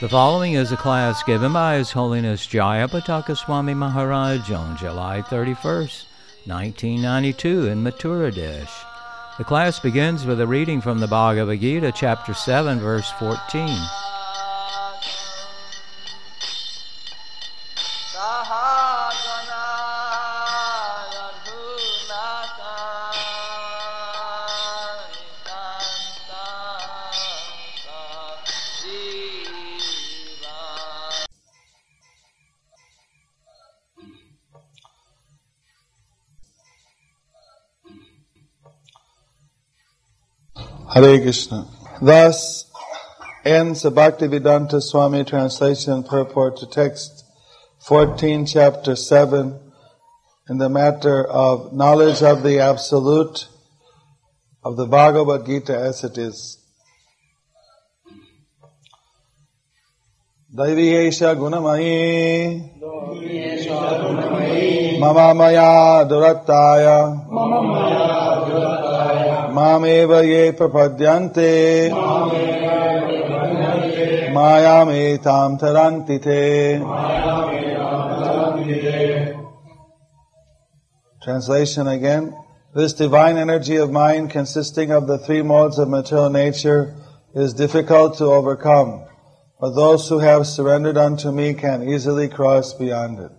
The following is a class given by His Holiness Jayapataka Swami Maharaj on July 31st, 1992 in Mathura Desh. The class begins with a reading from the Bhagavad Gita, chapter 7, verse 14. Hare Krishna. Thus ends the Bhaktivedanta Swami translation purport to text 14, chapter 7, in the matter of knowledge of the Absolute of the Bhagavad Gita as it is. दैवीयेष गुणमयी मम मया दुरत्ताय मामेव ये प्रपद्यन्ते मायामेतां तरन्ति ते Translation again. This divine energy of mind consisting of the three modes of material nature is difficult to overcome, but those who have surrendered unto me can easily cross beyond it.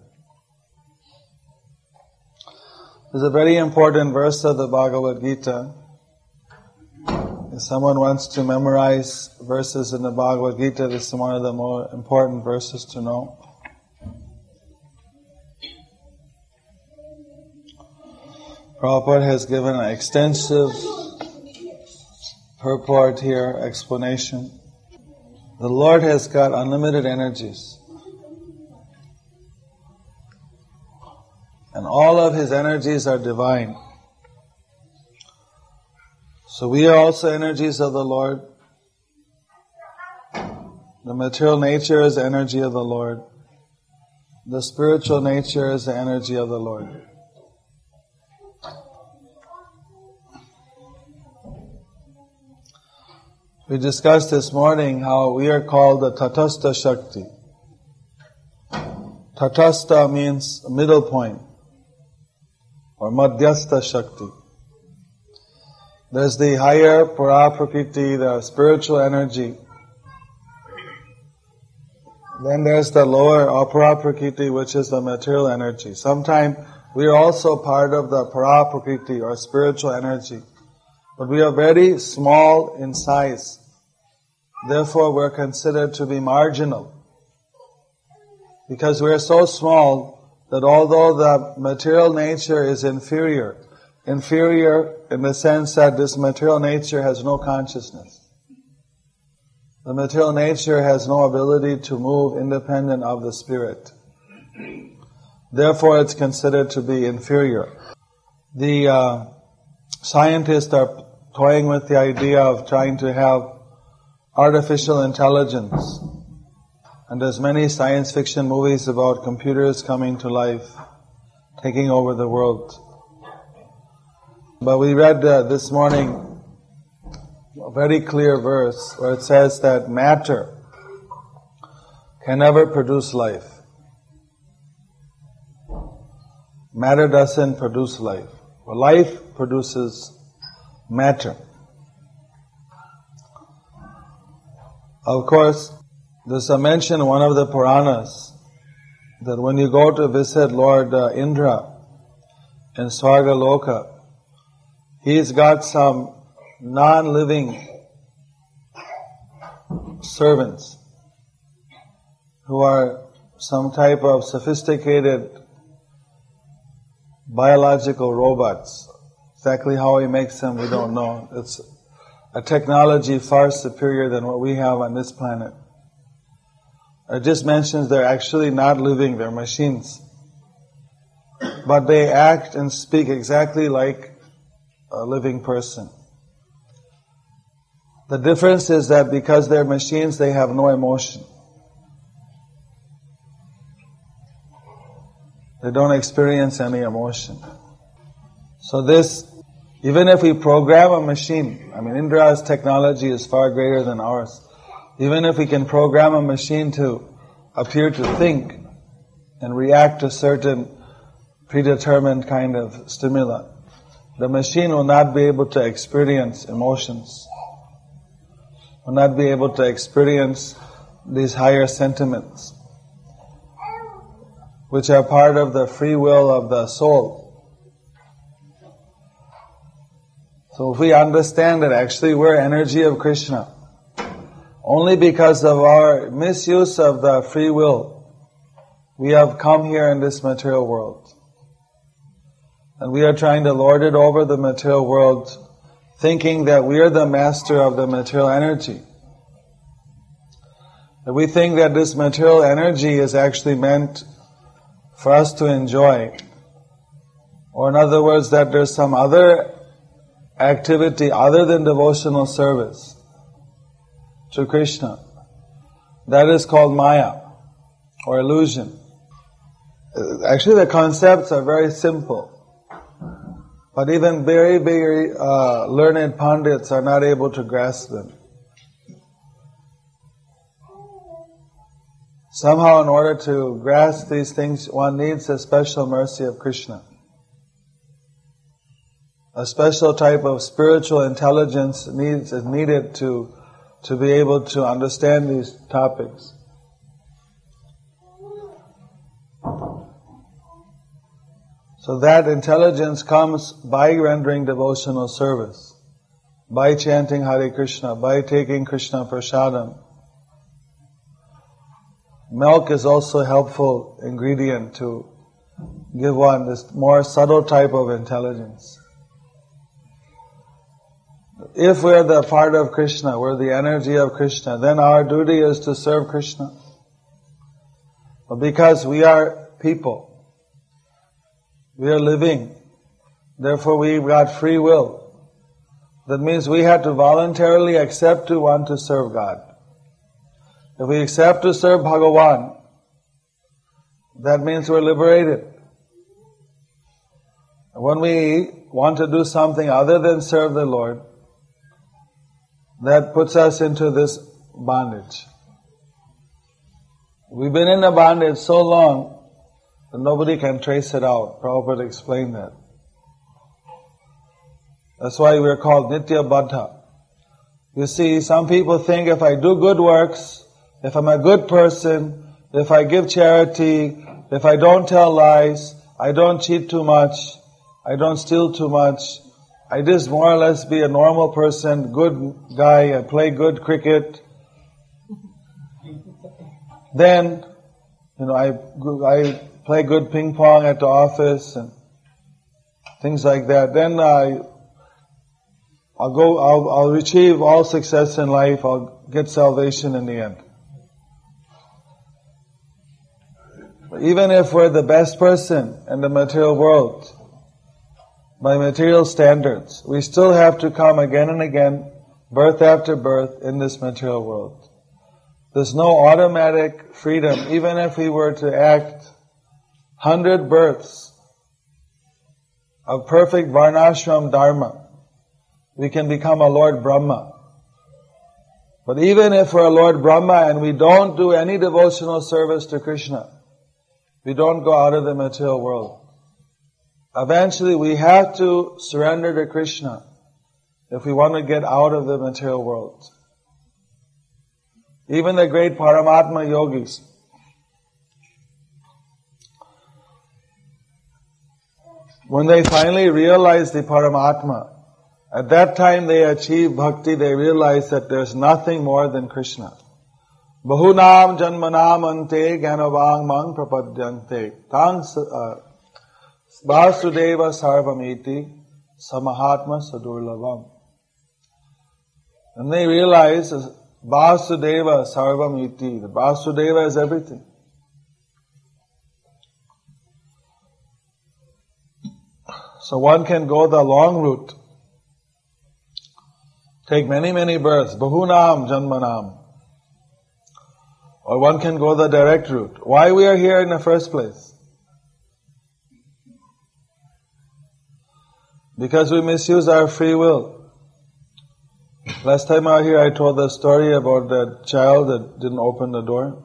This is a very important verse of the Bhagavad Gita. If someone wants to memorize verses in the Bhagavad Gita, this is one of the more important verses to know. Prabhupada has given an extensive purport here, explanation. The Lord has got unlimited energies. And all of His energies are divine. So we are also energies of the Lord. The material nature is energy of the Lord. The spiritual nature is the energy of the Lord. We discussed this morning how we are called the Tatastha Shakti. Tatastha means middle point or Madhyastha Shakti. There's the higher Paraprakriti, the spiritual energy. Then there's the lower Aparaprakriti, which is the material energy. Sometimes we are also part of the Paraprakriti or spiritual energy. But we are very small in size. Therefore, we're considered to be marginal. Because we're so small that although the material nature is inferior, inferior in the sense that this material nature has no consciousness. The material nature has no ability to move independent of the spirit. Therefore, it's considered to be inferior. The uh, scientists are toying with the idea of trying to have artificial intelligence. And there's many science fiction movies about computers coming to life, taking over the world. But we read uh, this morning a very clear verse where it says that matter can never produce life. Matter doesn't produce life. Well, life produces matter. Of course, there's a mention in one of the Puranas that when you go to visit Lord uh, Indra in Swargaloka, he's got some non-living servants who are some type of sophisticated biological robots. Exactly how he makes them, we don't know. It's a technology far superior than what we have on this planet. It just mentions they're actually not living, they're machines. But they act and speak exactly like a living person. The difference is that because they're machines, they have no emotion. They don't experience any emotion. So this, even if we program a machine, I mean Indra's technology is far greater than ours. Even if we can program a machine to appear to think and react to certain predetermined kind of stimuli, the machine will not be able to experience emotions, will not be able to experience these higher sentiments, which are part of the free will of the soul. So if we understand that actually we're energy of Krishna, only because of our misuse of the free will, we have come here in this material world. And we are trying to lord it over the material world, thinking that we are the master of the material energy. That we think that this material energy is actually meant for us to enjoy. Or in other words, that there's some other activity other than devotional service to Krishna. That is called Maya or illusion. Uh, actually, the concepts are very simple. But even very, very uh, learned pundits are not able to grasp them. Somehow, in order to grasp these things, one needs a special mercy of Krishna a special type of spiritual intelligence needs is needed to to be able to understand these topics. So that intelligence comes by rendering devotional service, by chanting Hare Krishna, by taking Krishna prasadam. Milk is also a helpful ingredient to give one this more subtle type of intelligence. If we're the part of Krishna, we're the energy of Krishna, then our duty is to serve Krishna. But because we are people, we are living, therefore we've got free will. That means we have to voluntarily accept to want to serve God. If we accept to serve Bhagavan, that means we're liberated. When we want to do something other than serve the Lord, that puts us into this bondage. We've been in a bondage so long that nobody can trace it out. Prabhupada explained that. That's why we're called Nitya Baddha. You see, some people think if I do good works, if I'm a good person, if I give charity, if I don't tell lies, I don't cheat too much, I don't steal too much, I just more or less be a normal person, good guy, I play good cricket. Then, you know, I, I play good ping pong at the office and things like that. Then I, I'll go, I'll, I'll achieve all success in life, I'll get salvation in the end. Even if we're the best person in the material world, by material standards. We still have to come again and again, birth after birth, in this material world. There's no automatic freedom, even if we were to act hundred births of perfect varnashram dharma, we can become a Lord Brahma. But even if we're a Lord Brahma and we don't do any devotional service to Krishna, we don't go out of the material world. Eventually we have to surrender to Krishna if we want to get out of the material world. Even the great Paramatma yogis, when they finally realize the Paramatma, at that time they achieve bhakti, they realize that there's nothing more than Krishna. Bahunam janmanam ante gyanavang mang prapadyante. Tang uh, Vasudeva Sarvamiti Samahatma Sadurlavam. And they realize Vasudeva Sarvamiti, the Vasudeva is everything. So one can go the long route take many, many births, bahunam janmanam. Or one can go the direct route. Why we are here in the first place? Because we misuse our free will. Last time out here I told the story about that child that didn't open the door.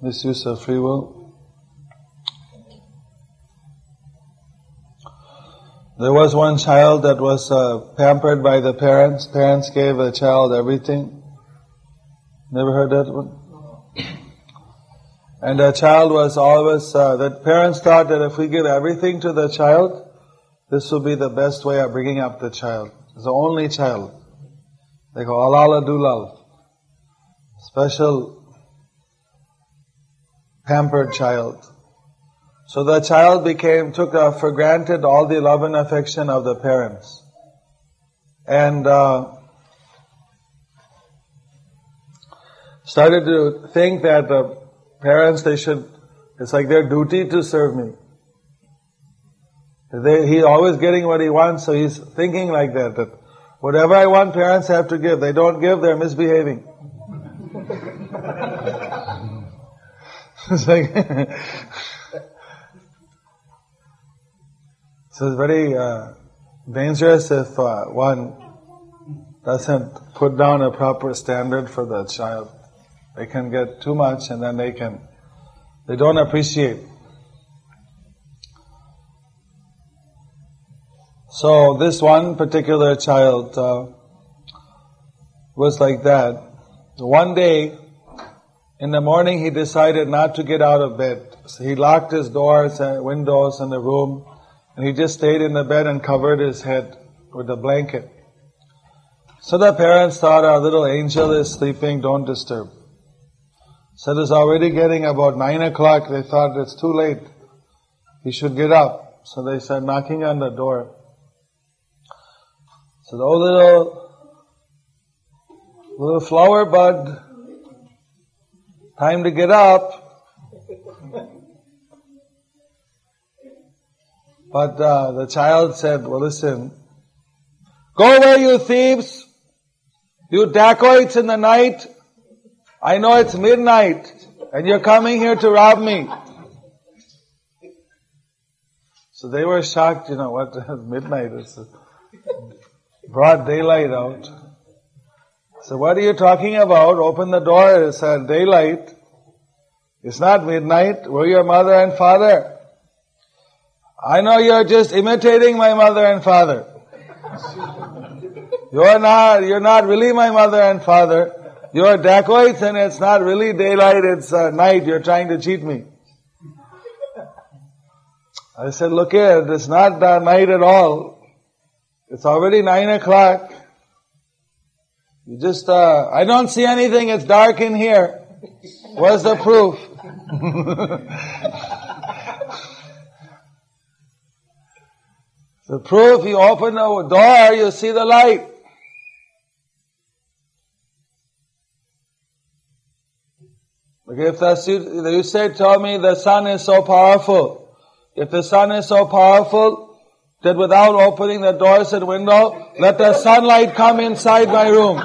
Misuse of free will. There was one child that was uh, pampered by the parents. Parents gave the child everything. Never heard that one? And the child was always, uh, that parents thought that if we give everything to the child, this will be the best way of bringing up the child. It's the only child. They call Alala Dulal. Special pampered child. So the child became, took uh, for granted all the love and affection of the parents. And uh, started to think that the parents, they should, it's like their duty to serve me. They, he's always getting what he wants, so he's thinking like that, that whatever I want, parents have to give. They don't give, they're misbehaving. it's like, So it's very uh, dangerous if uh, one doesn't put down a proper standard for the child. They can get too much and then they can, they don't appreciate. So this one particular child uh, was like that. One day, in the morning, he decided not to get out of bed. So he locked his doors and windows in the room and he just stayed in the bed and covered his head with a blanket. So the parents thought our little angel is sleeping, don't disturb. So it's already getting about nine o'clock. They thought it's too late. He should get up. So they started knocking on the door. So the old little, little flower bud, time to get up. But uh, the child said, well listen, go away you thieves, you dacoits in the night. I know it's midnight and you're coming here to rob me. So they were shocked, you know, what midnight is broad daylight out. So what are you talking about? Open the door, it's uh, daylight. It's not midnight. We're your mother and father. I know you're just imitating my mother and father. You're not, you're not really my mother and father. You're dacoits and it's not really daylight, it's uh, night. You're trying to cheat me. I said, look here, it's not uh, night at all. It's already nine o'clock. You just, uh, I don't see anything, it's dark in here. Where's the proof? The proof, you open the door, you see the light. if you, you say, tell me the sun is so powerful. If the sun is so powerful, that without opening the doors and window, let the sunlight come inside my room.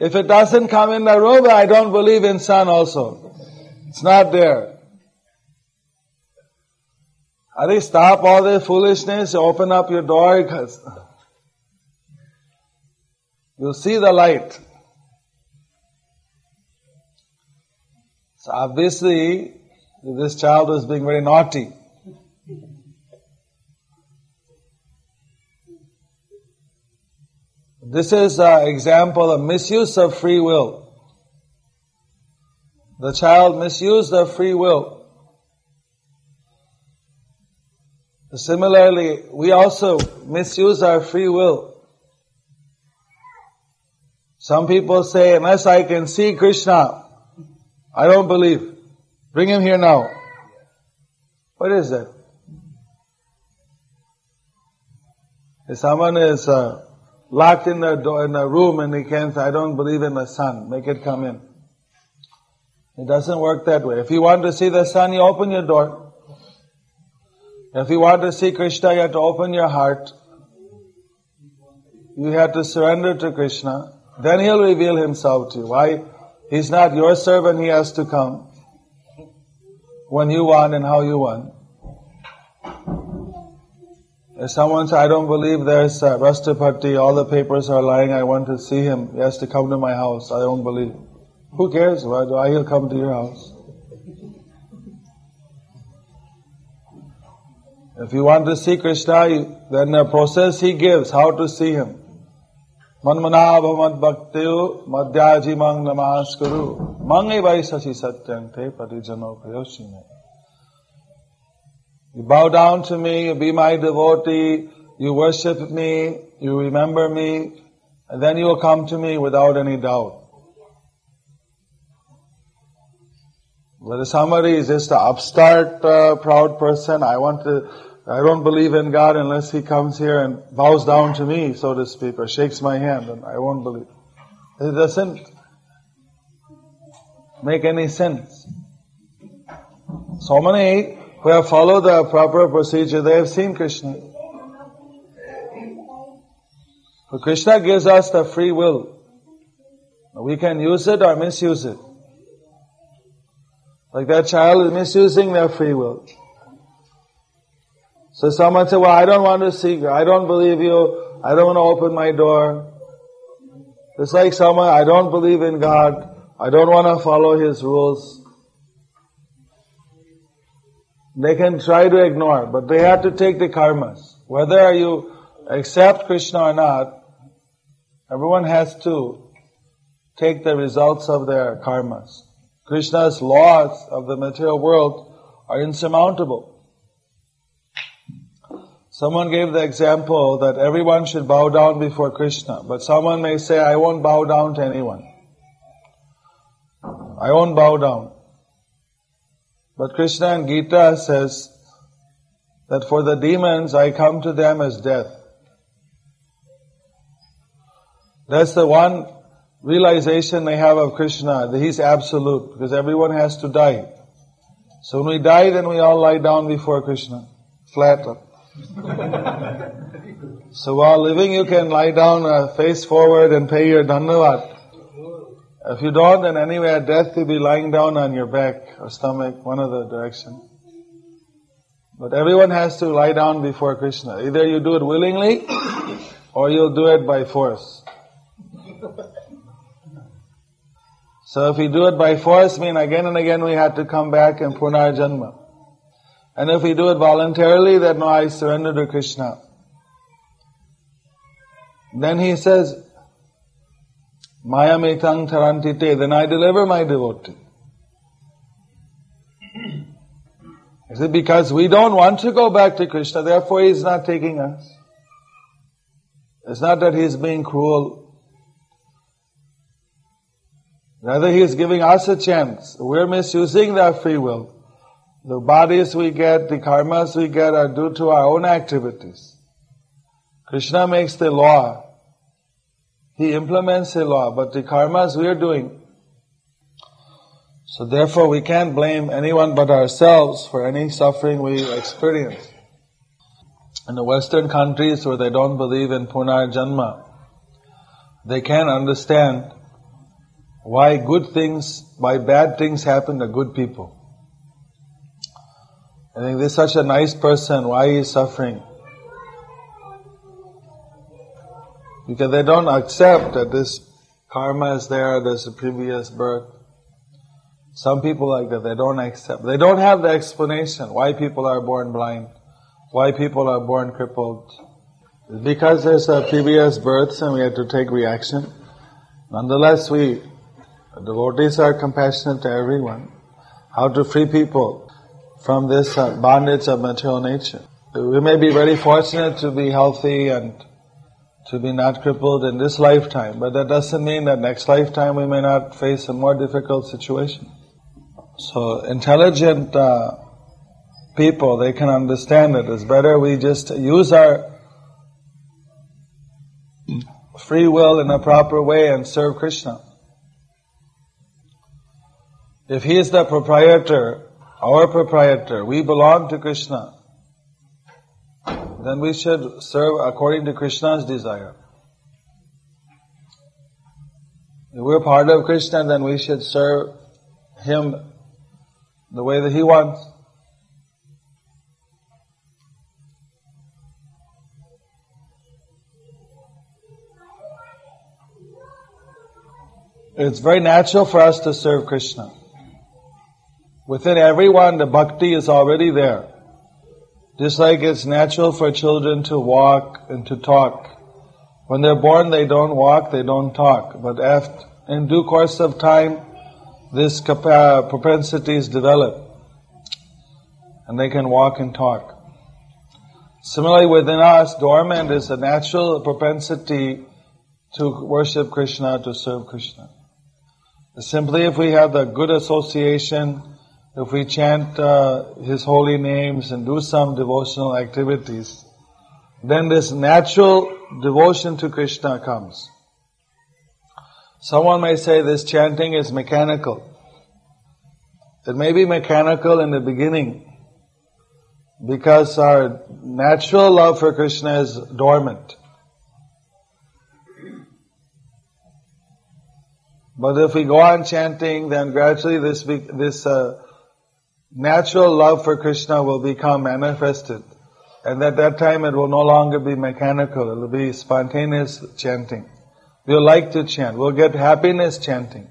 If it doesn't come in the room, I don't believe in sun also. It's not there. I think stop all the foolishness, open up your door because you'll see the light. So obviously, this child was being very naughty. This is an example of misuse of free will. The child misused the free will. Similarly, we also misuse our free will. Some people say, unless I can see Krishna, I don't believe. Bring him here now. What is that? If someone is uh, locked in the door, in a room and he can't, I don't believe in the sun, make it come in. It doesn't work that way. If you want to see the sun, you open your door. If you want to see Krishna, you have to open your heart. You have to surrender to Krishna. Then He'll reveal Himself to you. Why? He's not your servant, He has to come when you want and how you want. If someone says, I don't believe there's uh, Rashtrapati, all the papers are lying, I want to see him, he has to come to my house, I don't believe. Who cares? Why do I? he'll come to your house? If you want to see Krishna, then the process he gives, how to see him. Manmanabhamad bhaktiyo madhyaji mang namaskuru mangi vaisasi satyam te patijano prayoshime. You bow down to me, you be my devotee, you worship me, you remember me, and then you will come to me without any doubt. But if somebody is just an upstart, uh, proud person, I want to I don't believe in God unless He comes here and bows down to me, so to speak, or shakes my hand, and I won't believe. It doesn't make any sense. So many who have followed the proper procedure, they have seen Krishna. But Krishna gives us the free will. We can use it or misuse it. Like that child is misusing their free will. So someone said, well, I don't want to see, I don't believe you, I don't want to open my door. It's like someone, I don't believe in God, I don't want to follow His rules. They can try to ignore, but they have to take the karmas. Whether you accept Krishna or not, everyone has to take the results of their karmas. Krishna's laws of the material world are insurmountable. Someone gave the example that everyone should bow down before Krishna, but someone may say, I won't bow down to anyone. I won't bow down. But Krishna in Gita says that for the demons, I come to them as death. That's the one realization they have of Krishna, that He's absolute, because everyone has to die. So when we die, then we all lie down before Krishna, flat up so while living, you can lie down, uh, face forward, and pay your dandavat. If you don't, then anyway at death you'll be lying down on your back or stomach, one of the direction. But everyone has to lie down before Krishna. Either you do it willingly, or you'll do it by force. So if we do it by force, mean again and again we have to come back and punarjanma. And if we do it voluntarily, that I surrender to Krishna. Then he says, Maya metang tarantite, then I deliver my devotee. Is it because we don't want to go back to Krishna, therefore he's not taking us? It's not that he's being cruel. Rather, he is giving us a chance. We're misusing that free will. The bodies we get, the karmas we get are due to our own activities. Krishna makes the law. He implements the law, but the karmas we are doing. So therefore we can't blame anyone but ourselves for any suffering we experience. In the Western countries where they don't believe in Punarjanma, they can't understand why good things, why bad things happen to good people. I think this is such a nice person, why he is suffering? Because they don't accept that this karma is there, there's a previous birth. Some people like that, they don't accept. They don't have the explanation why people are born blind, why people are born crippled. Because there's a previous births and we have to take reaction. Nonetheless, we, devotees are compassionate to everyone. How to free people from this uh, bondage of material nature. We may be very fortunate to be healthy and to be not crippled in this lifetime, but that doesn't mean that next lifetime we may not face a more difficult situation. So intelligent uh, people, they can understand it. It's better we just use our free will in a proper way and serve Krishna. If he is the proprietor our proprietor. We belong to Krishna. then we should serve according to Krishna's desire. If we're part of Krishna, then we should serve Him the way that He wants. It's very natural for us to serve Krishna. Within everyone, the bhakti is already there. Just like it's natural for children to walk and to talk. When they're born, they don't walk, they don't talk. But after, in due course of time, this propensities develop. And they can walk and talk. Similarly, within us, dormant is a natural propensity to worship Krishna, to serve Krishna. Simply if we have the good association if we chant uh, His holy names and do some devotional activities, then this natural devotion to Krishna comes. Someone may say this chanting is mechanical. It may be mechanical in the beginning because our natural love for Krishna is dormant. But if we go on chanting, then gradually this this uh, natural love for Krishna will become manifested. And at that time it will no longer be mechanical, it will be spontaneous chanting. We'll like to chant, we'll get happiness chanting.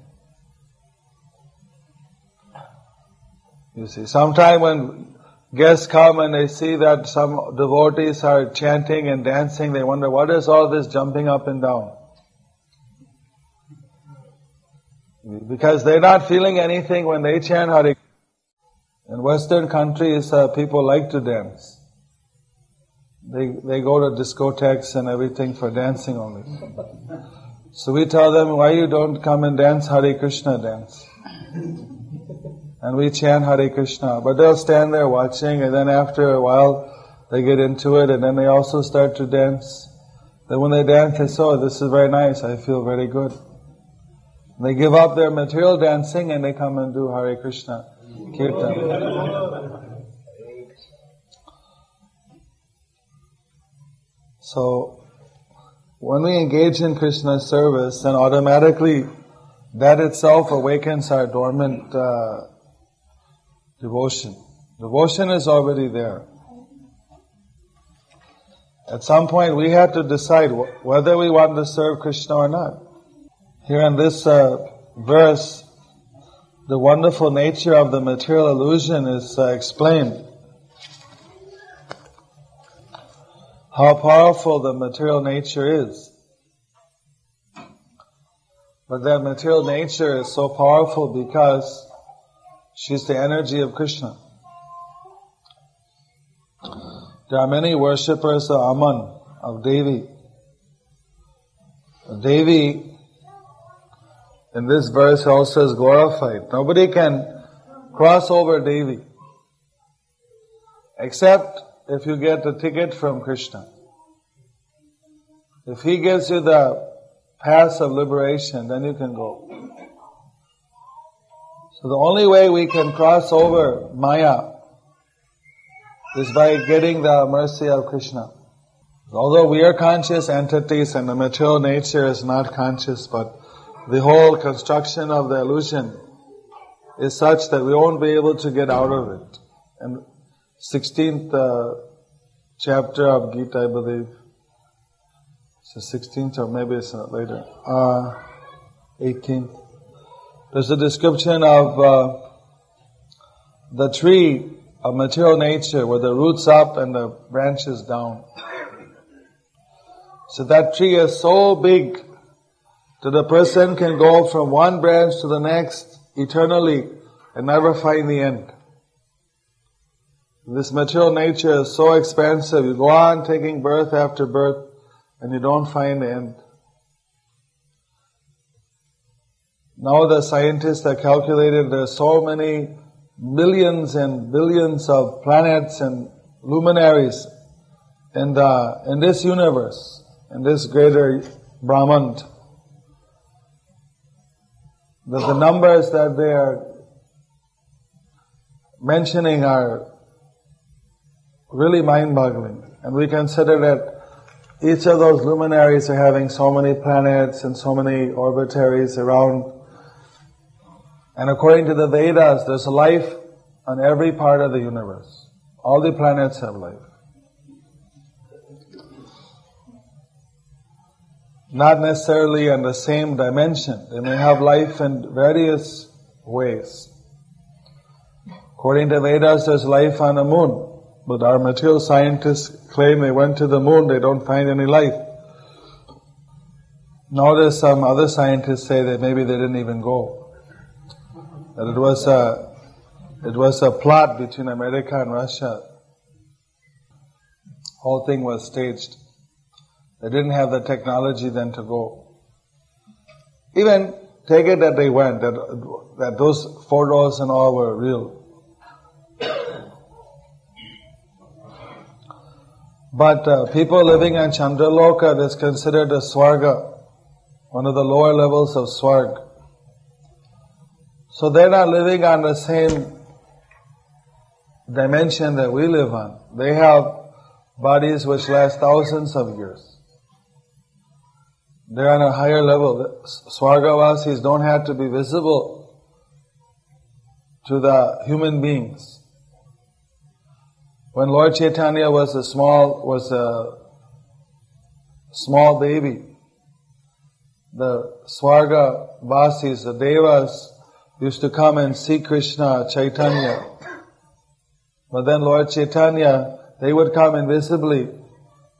You see, sometime when guests come and they see that some devotees are chanting and dancing, they wonder, what is all this jumping up and down? Because they're not feeling anything when they chant Hare in Western countries, uh, people like to dance. They, they go to discotheques and everything for dancing only. So we tell them, why you don't come and dance Hare Krishna dance? And we chant Hare Krishna. But they'll stand there watching and then after a while they get into it and then they also start to dance. Then when they dance they say, oh, this is very nice, I feel very good. And they give up their material dancing and they come and do Hare Krishna. Kirtan. So, when we engage in Krishna's service, then automatically that itself awakens our dormant uh, devotion. Devotion is already there. At some point, we have to decide whether we want to serve Krishna or not. Here in this uh, verse, the wonderful nature of the material illusion is uh, explained. How powerful the material nature is. But that material nature is so powerful because she's the energy of Krishna. There are many worshippers of Aman, of Devi. Devi in this verse also is glorified. Nobody can cross over Devi. Except if you get a ticket from Krishna. If he gives you the pass of liberation, then you can go. So the only way we can cross over Maya is by getting the mercy of Krishna. Although we are conscious entities and the material nature is not conscious, but the whole construction of the illusion is such that we won't be able to get out of it. And 16th uh, chapter of Gita, I believe. It's the 16th or maybe it's not later. Uh, 18th. There's a description of uh, the tree of material nature where the roots up and the branches down. So that tree is so big that the person can go from one branch to the next eternally and never find the end. This material nature is so expansive. You go on taking birth after birth and you don't find the end. Now the scientists have calculated there are so many millions and billions of planets and luminaries in the, in this universe, in this greater Brahman that the numbers that they are mentioning are really mind-boggling. And we consider that each of those luminaries are having so many planets and so many orbitaries around. And according to the Vedas, there's life on every part of the universe. All the planets have life. Not necessarily in the same dimension. They may have life in various ways. According to Vedas, there's life on the moon. But our material scientists claim they went to the moon, they don't find any life. Notice some other scientists say that maybe they didn't even go. That it was a, it was a plot between America and Russia. Whole thing was staged. They didn't have the technology then to go. Even take it that they went, that, that those photos and all were real. But uh, people living on Chandraloka, that's considered a Swarga, one of the lower levels of Swarg. So they're not living on the same dimension that we live on. They have bodies which last thousands of years. They're on a higher level. Swargavasis don't have to be visible to the human beings. When Lord Chaitanya was a small, was a small baby, the Swarga Vasis, the Devas, used to come and see Krishna, Chaitanya. But then Lord Chaitanya, they would come invisibly,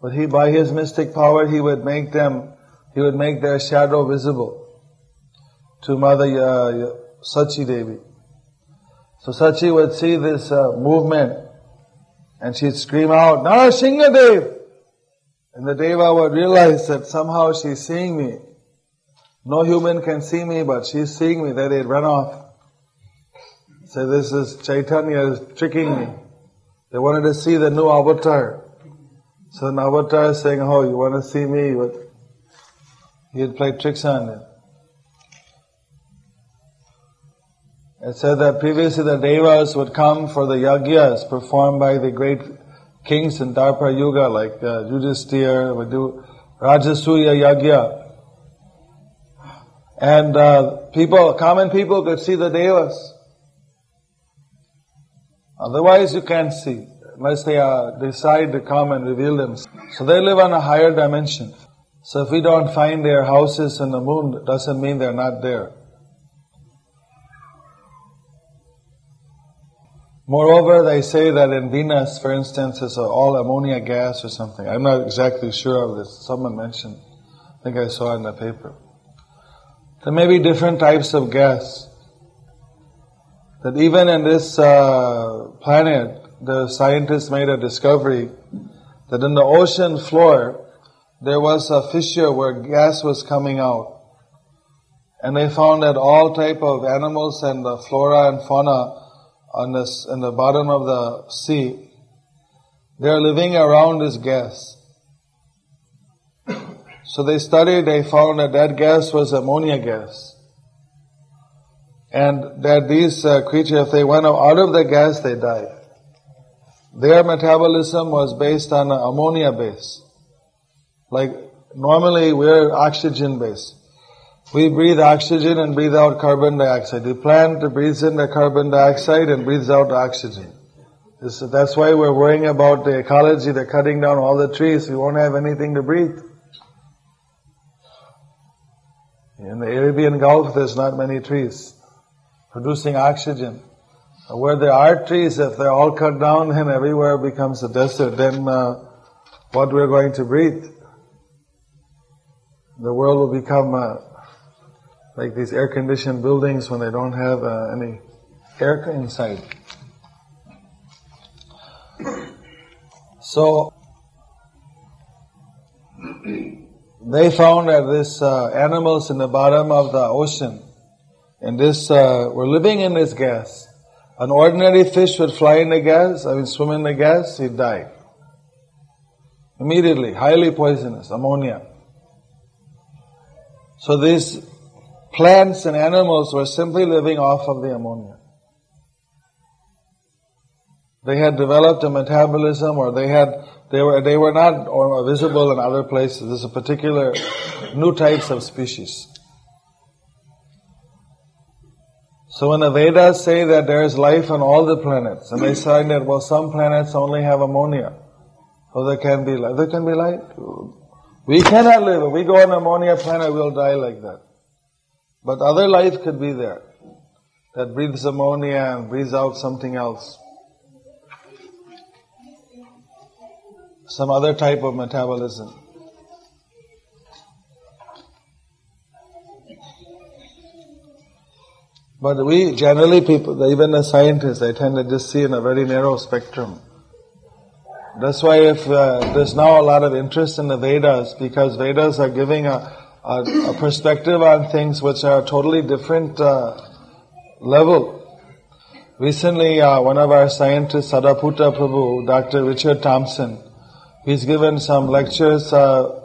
but he, by his mystic power, he would make them, he would make their shadow visible to Mother uh, Sachi Devi. So Sachi would see this uh, movement and she'd scream out, Narasinghadev! And the Deva would realize that somehow she's seeing me. No human can see me, but she's seeing me. Then they'd run off. Say, this is Chaitanya is tricking me. They wanted to see the new avatar. So the avatar is saying, oh, you want to see me? He had played tricks on them. It said that previously the devas would come for the yagyas performed by the great kings in Dwapara Yuga, like uh, Yudhisthira would do Rajasuya Yagya. And uh, people, common people could see the devas. Otherwise you can't see, unless they uh, decide to come and reveal themselves. So they live on a higher dimension. So if we don't find their houses in the moon, it doesn't mean they're not there. Moreover, they say that in Venus, for instance, is all ammonia gas or something. I'm not exactly sure of this. Someone mentioned. I think I saw in the paper. There may be different types of gas. That even in this uh, planet, the scientists made a discovery that in the ocean floor, there was a fissure where gas was coming out. And they found that all type of animals and the flora and fauna on this, in the bottom of the sea, they are living around this gas. So they studied, they found that that gas was ammonia gas. And that these uh, creatures, if they went out of the gas, they died. Their metabolism was based on ammonia base. Like normally we're oxygen based. We breathe oxygen and breathe out carbon dioxide. The plant breathes in the carbon dioxide and breathes out oxygen. That's why we're worrying about the ecology. They're cutting down all the trees. We won't have anything to breathe. In the Arabian Gulf, there's not many trees producing oxygen. Where there are trees, if they're all cut down and everywhere becomes a desert, then uh, what we're going to breathe? The world will become uh, like these air-conditioned buildings when they don't have uh, any air inside. So they found that this uh, animals in the bottom of the ocean, and this uh, were living in this gas. An ordinary fish would fly in the gas, I mean swim in the gas, he'd die. Immediately, highly poisonous, ammonia. So these plants and animals were simply living off of the ammonia. they had developed a metabolism or they had, they were, they were not visible in other places. There's a particular new types of species. So when the Vedas say that there is life on all the planets, and they say that, well, some planets only have ammonia, so there can be life. There can be life. We cannot live. If we go on ammonia planet, we'll die like that. But other life could be there that breathes ammonia and breathes out something else. Some other type of metabolism. But we, generally people, even the scientists, they tend to just see in a very narrow spectrum. That's why if uh, there's now a lot of interest in the Vedas, because Vedas are giving a, a, a perspective on things which are a totally different uh, level. Recently, uh, one of our scientists, Sadaputa Prabhu, Dr. Richard Thompson, he's given some lectures uh,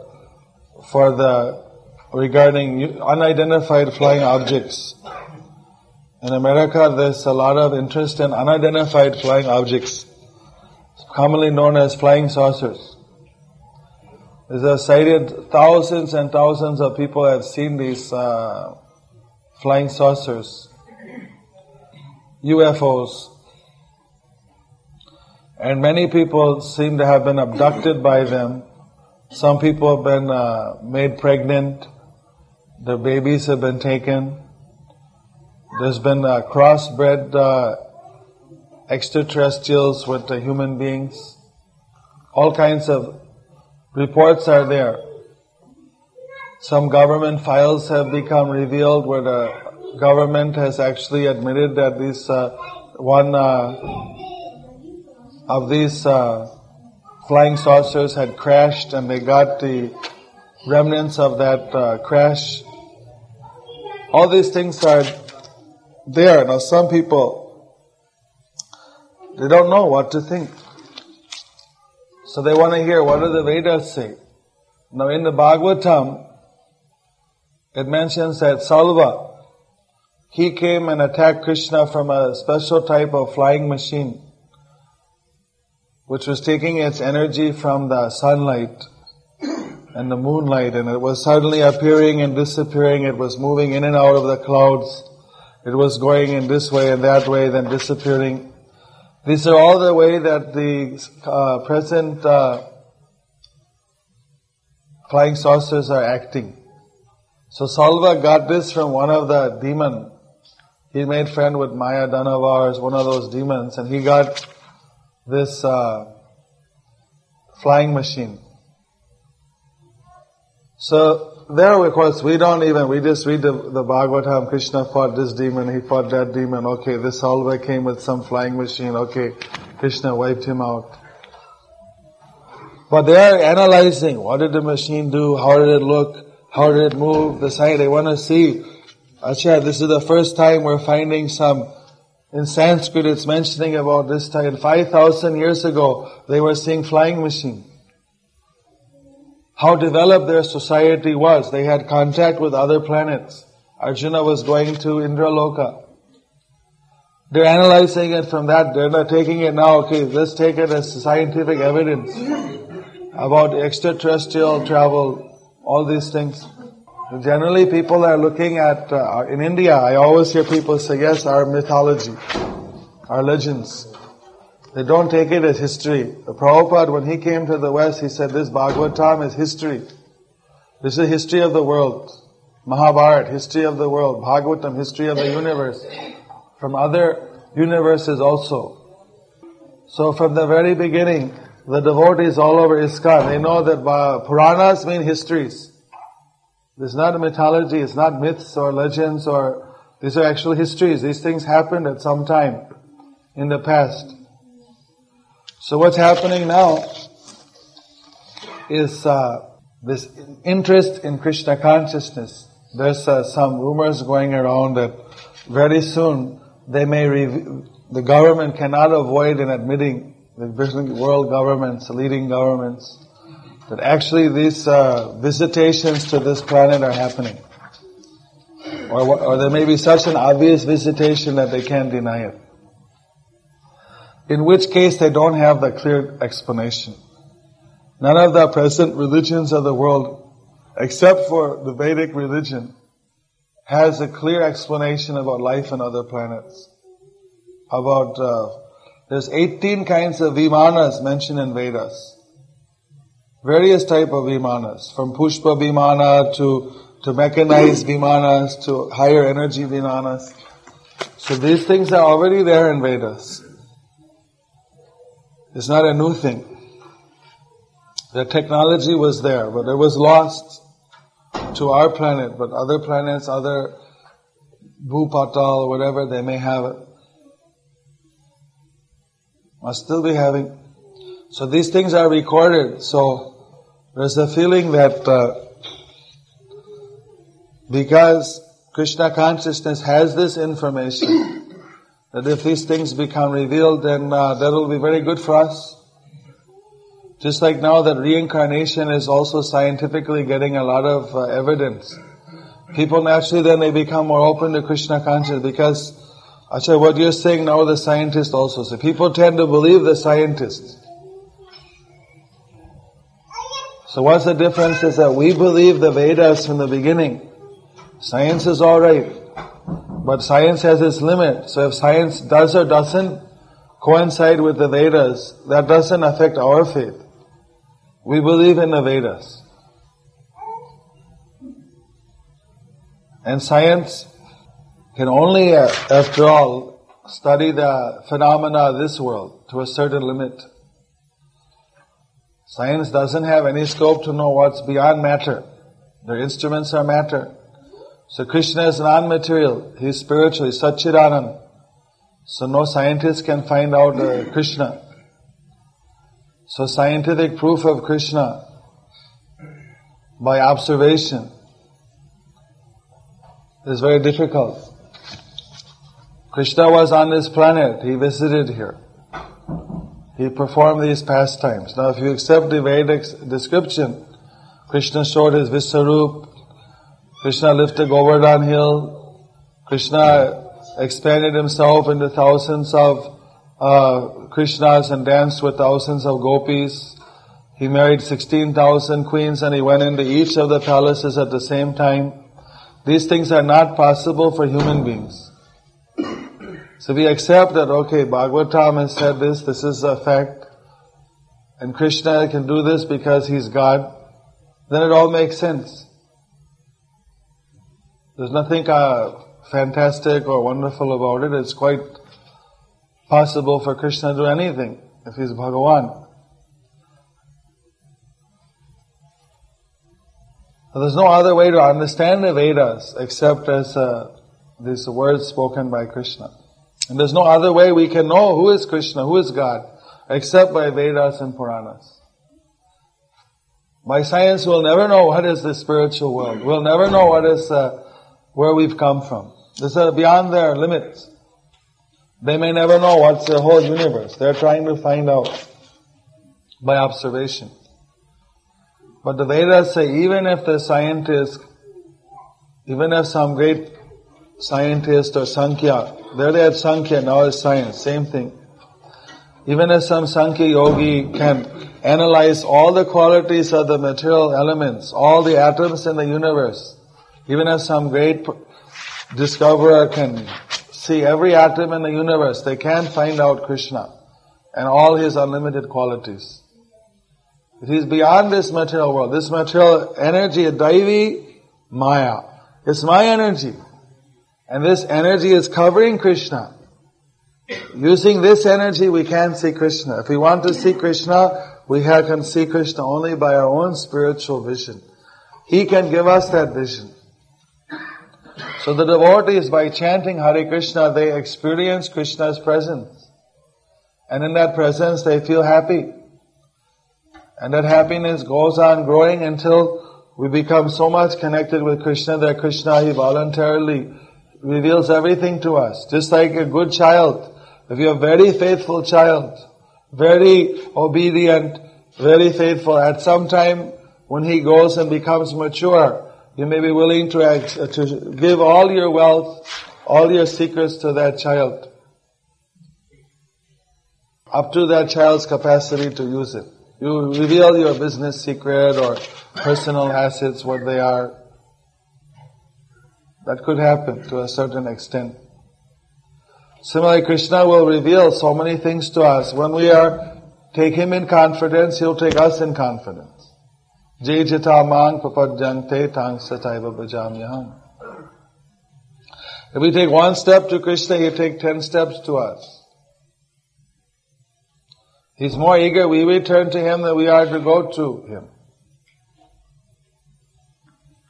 for the regarding unidentified flying objects. In America, there's a lot of interest in unidentified flying objects, commonly known as flying saucers. There's cited thousands and thousands of people have seen these uh, flying saucers, UFOs, and many people seem to have been abducted by them. Some people have been uh, made pregnant. Their babies have been taken. There's been uh, crossbred uh, extraterrestrials with the human beings. All kinds of reports are there. Some government files have become revealed where the government has actually admitted that this uh, one uh, of these uh, flying saucers had crashed and they got the remnants of that uh, crash. All these things are there. Now some people, they don't know what to think. So they want to hear what do the Vedas say. Now in the Bhagavatam, it mentions that Salva, he came and attacked Krishna from a special type of flying machine, which was taking its energy from the sunlight and the moonlight, and it was suddenly appearing and disappearing. It was moving in and out of the clouds. It was going in this way and that way, then disappearing. These are all the way that the uh, present uh, flying saucers are acting. So Salva got this from one of the demon. He made friend with Maya Danavars, one of those demons, and he got this uh, flying machine. So there, of course, we don't even, we just read the, the Bhagavatam, Krishna fought this demon, he fought that demon, okay, this Salva came with some flying machine, okay, Krishna wiped him out. But they are analyzing, what did the machine do, how did it look, how did it move, the side, they want to see, Acha, this is the first time we're finding some, in Sanskrit it's mentioning about this time, 5,000 years ago, they were seeing flying machine how developed their society was. They had contact with other planets. Arjuna was going to Indraloka. They're analyzing it from that. They're not taking it now. Okay, let's take it as scientific evidence about extraterrestrial travel, all these things. Generally, people are looking at, uh, in India, I always hear people say, yes, our mythology, our legends. They don't take it as history. The Prabhupada, when he came to the West, he said this Bhagavatam is history. This is the history of the world. Mahabharata, history of the world. Bhagavatam, history of the universe. From other universes also. So from the very beginning, the devotees all over ISKCON, they know that Puranas mean histories. It's not a mythology, it's not myths or legends or, these are actual histories. These things happened at some time in the past. So what's happening now is uh, this interest in Krishna consciousness. There's uh, some rumors going around that very soon they may the government cannot avoid in admitting the world governments, leading governments, that actually these uh, visitations to this planet are happening. Or, or there may be such an obvious visitation that they can't deny it. In which case they don't have the clear explanation. None of the present religions of the world, except for the Vedic religion, has a clear explanation about life on other planets. About, uh, there's 18 kinds of vimanas mentioned in Vedas. Various type of vimanas, from pushpa vimana to, to mechanized vimanas to higher energy vimanas. So these things are already there in Vedas. It's not a new thing. The technology was there, but it was lost to our planet, but other planets, other Bhupatal, whatever they may have it, must still be having. So these things are recorded. So there's a feeling that uh, because Krishna consciousness has this information, that if these things become revealed, then uh, that will be very good for us. Just like now that reincarnation is also scientifically getting a lot of uh, evidence. People naturally then they become more open to Krishna consciousness because, Acha, what you're saying now the scientists also say. People tend to believe the scientists. So what's the difference is that we believe the Vedas from the beginning. Science is alright. But science has its limit. So if science does or doesn't coincide with the Vedas, that doesn't affect our faith. We believe in the Vedas. And science can only, after all, study the phenomena of this world to a certain limit. Science doesn't have any scope to know what's beyond matter. Their instruments are matter. So Krishna is non-material. He's spiritual. He's Satchidanand. So no scientist can find out uh, Krishna. So scientific proof of Krishna by observation is very difficult. Krishna was on this planet. He visited here. He performed these pastimes. Now if you accept the Vedic description, Krishna showed his Visvarup, Krishna lifted Govardhan hill, Krishna expanded himself into thousands of uh, Krishnas and danced with thousands of gopis. He married 16,000 queens and he went into each of the palaces at the same time. These things are not possible for human beings. So we accept that, okay, Bhagavatam has said this, this is a fact, and Krishna can do this because he's God, then it all makes sense. There's nothing uh, fantastic or wonderful about it, it's quite possible for Krishna to do anything if he's Bhagawan. there's no other way to understand the Vedas except as uh, these words spoken by Krishna. And there's no other way we can know who is Krishna, who is God, except by Vedas and Puranas. By science, we'll never know what is the spiritual world. We'll never know what is uh, where we've come from. This is beyond their limits. They may never know what's the whole universe. They're trying to find out by observation. But the Vedas say even if the scientist, even if some great scientist or Sankhya, there they have Sankhya, now it's science, same thing. Even if some Sankhya yogi can analyze all the qualities of the material elements, all the atoms in the universe, even if some great discoverer can see every atom in the universe, they can't find out Krishna and all his unlimited qualities. He's beyond this material world. This material energy, Daivi Maya. It's my energy. And this energy is covering Krishna. Using this energy, we can see Krishna. If we want to see Krishna, we can see Krishna only by our own spiritual vision. He can give us that vision. So the devotees, by chanting Hare Krishna, they experience Krishna's presence. And in that presence, they feel happy. And that happiness goes on growing until we become so much connected with Krishna that Krishna, He voluntarily reveals everything to us. Just like a good child. If you're a very faithful child, very obedient, very faithful, at some time when he goes and becomes mature, you may be willing to, act, uh, to give all your wealth, all your secrets to that child. up to that child's capacity to use it. You reveal your business secret or personal assets, what they are. That could happen to a certain extent. Similarly, Krishna will reveal so many things to us. When we are take him in confidence, he'll take us in confidence. Mang tang sataiva bhajamyaham. If we take one step to Krishna, he take ten steps to us. He's more eager we return to him than we are to go to him.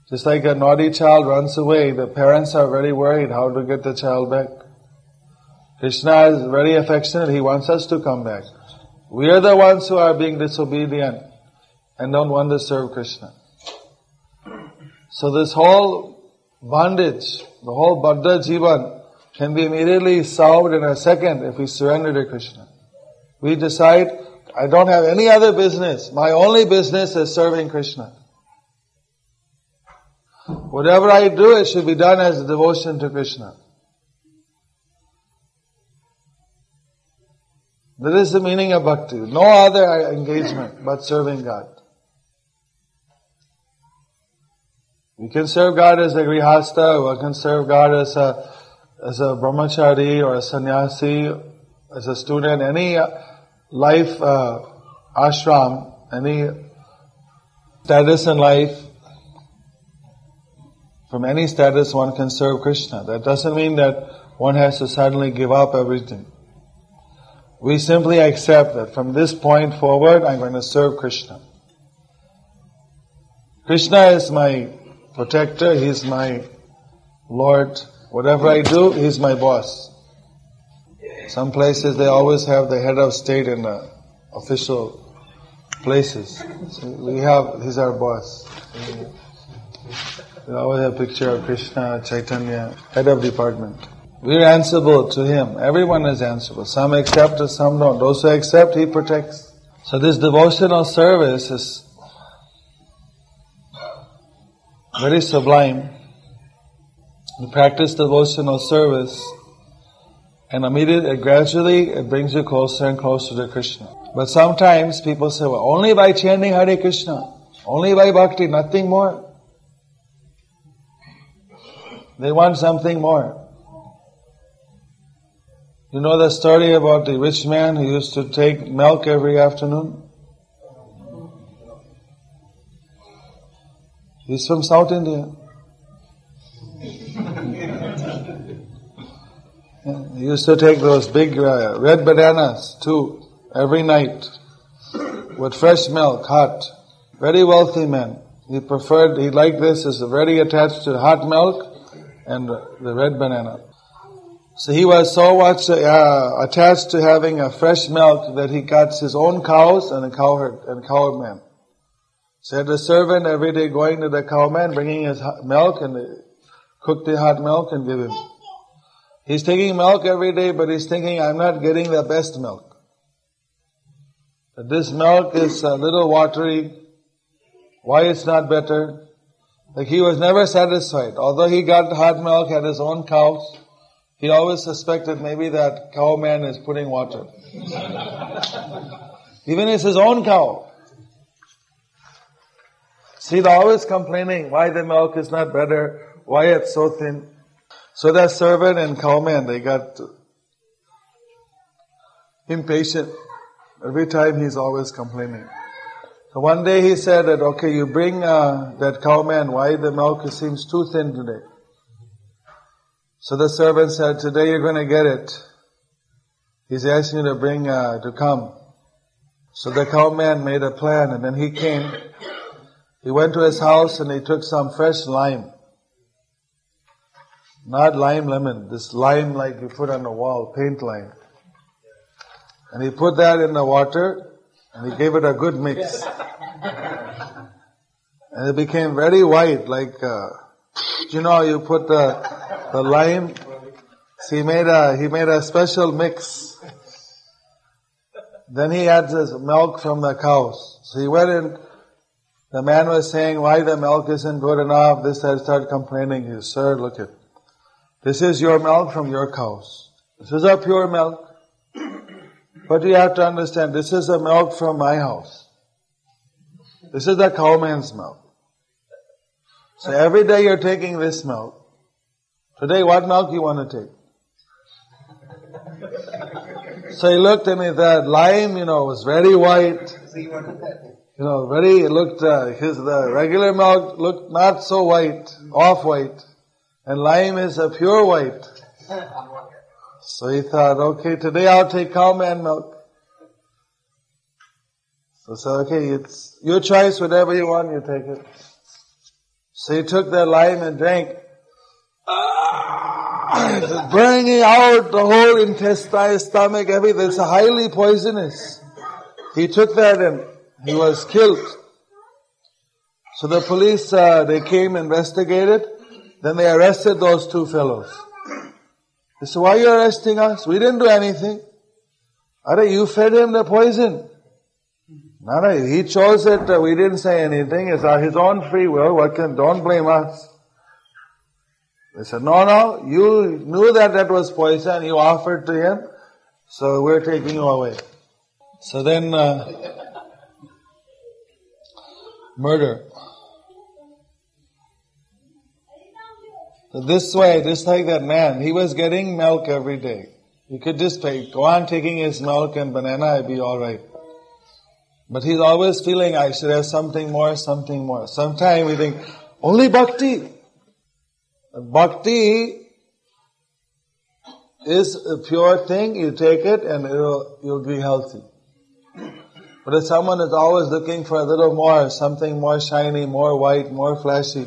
Just like a naughty child runs away, the parents are very worried how to get the child back. Krishna is very affectionate, he wants us to come back. We are the ones who are being disobedient and don't want to serve Krishna. So this whole bondage, the whole Baddha Jivan can be immediately solved in a second if we surrender to Krishna. We decide, I don't have any other business. My only business is serving Krishna. Whatever I do, it should be done as devotion to Krishna. That is the meaning of bhakti. No other engagement but serving God. We can serve God as a grihasta, we can serve God as a, as a brahmachari or a sannyasi, as a student, any life uh, ashram, any status in life, from any status one can serve Krishna. That doesn't mean that one has to suddenly give up everything. We simply accept that from this point forward, I'm going to serve Krishna. Krishna is my protector, He's my Lord. Whatever I do, He's my boss. Some places they always have the head of state in the official places. So we have, he's our boss. We always have a picture of Krishna, Chaitanya, head of department. We're answerable to him. Everyone is answerable. Some accept some don't. Those who accept, he protects. So this devotional service is very sublime. You practice devotional service and immediately, gradually, it brings you closer and closer to Krishna. But sometimes people say, well, only by chanting Hare Krishna, only by bhakti, nothing more. They want something more. You know the story about the rich man who used to take milk every afternoon? He's from South India. he used to take those big uh, red bananas too, every night, with fresh milk, hot. Very wealthy man. He preferred, he liked this, is very attached to hot milk and the red banana. So he was so much uh, attached to having a fresh milk that he got his own cows and a cowherd and cowman. So he had a servant every day going to the cowman, bringing his milk and cook the hot milk and give him. He's taking milk every day, but he's thinking, I'm not getting the best milk. This milk is a little watery. Why it's not better? Like he was never satisfied. Although he got hot milk, at his own cows, he always suspected maybe that cowman is putting water. Even it's his own cow. See, they're always complaining why the milk is not better, why it's so thin. So that servant and cowman, they got impatient. Every time he's always complaining. So one day he said that, okay, you bring uh, that cowman, why the milk seems too thin today? So the servant said, today you're going to get it. He's asking you to bring, uh, to come. So the cowman made a plan and then he came. He went to his house and he took some fresh lime. Not lime lemon, this lime like you put on the wall, paint lime. And he put that in the water and he gave it a good mix. And it became very white, like, uh, you know, you put the the lime. So he made a, he made a special mix. Then he adds his milk from the cows. So he went in, the man was saying why the milk isn't good enough. This I started complaining. He said, sir, look at, this is your milk from your cows. This is our pure milk. But you have to understand, this is the milk from my house. This is the cowman's milk. So every day you're taking this milk. Today, what milk you want to take? So he looked and he said, lime, you know, was very white. You know, very, it looked, uh, his, the regular milk looked not so white, off-white. And lime is a pure white. So he thought, okay, today I'll take cow man milk. So said, okay, it's your choice, whatever you want, you take it. So he took that lime and drank. Ah, burning out the whole intestine, stomach, everything. It's highly poisonous. He took that and he was killed. So the police, uh, they came, investigated, then they arrested those two fellows. They said, why are you arresting us? We didn't do anything. Are you fed him the poison. No, he chose it. Uh, we didn't say anything. It's uh, his own free will. What can, don't blame us. They said, no, no, you knew that that was poison. You offered to him. So we're taking you away. So then, uh, murder. This way, just like that man, he was getting milk every day. He could just take, go on taking his milk and banana, I'd be alright. But he's always feeling I should have something more, something more. Sometimes we think, only bhakti. Bhakti is a pure thing, you take it and you'll be healthy. But if someone is always looking for a little more, something more shiny, more white, more flashy,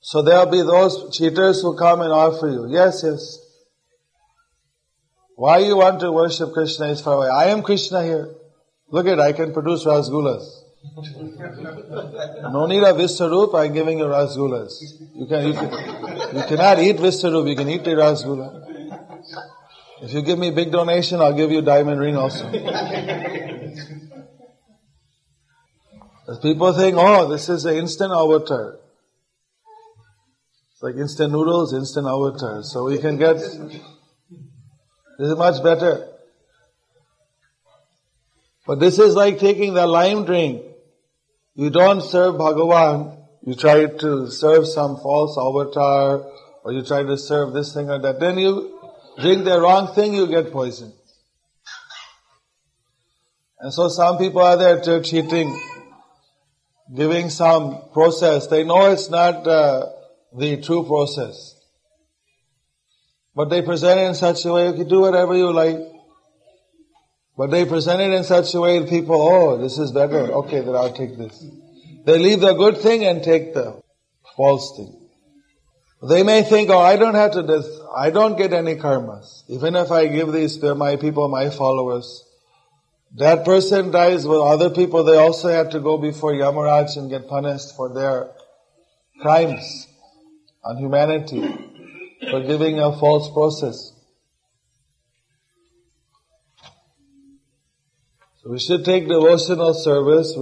so there'll be those cheaters who come and offer you. Yes, yes. Why you want to worship Krishna is far away. I am Krishna here. Look at, I can produce rasgullas. no need of Visvarup, I'm giving you rasgullas. You can, you can, you cannot eat Visvarup, you can eat the rasgulla. If you give me a big donation, I'll give you a diamond ring also. As people think, oh, this is an instant avatar It's like instant noodles, instant avatar. So we can get, this is much better. But this is like taking the lime drink. You don't serve Bhagavan, you try to serve some false avatar, or you try to serve this thing or that. Then you drink the wrong thing, you get poisoned. And so some people are there cheating, giving some process. They know it's not uh, the true process. But they present it in such a way, you can do whatever you like. But they present it in such a way people, oh, this is better. Okay, then I'll take this. They leave the good thing and take the false thing. They may think, oh, I don't have to this, I don't get any karmas. Even if I give these to my people, my followers, that person dies with other people, they also have to go before Yamaraj and get punished for their crimes on humanity for giving a false process. So we should take devotional service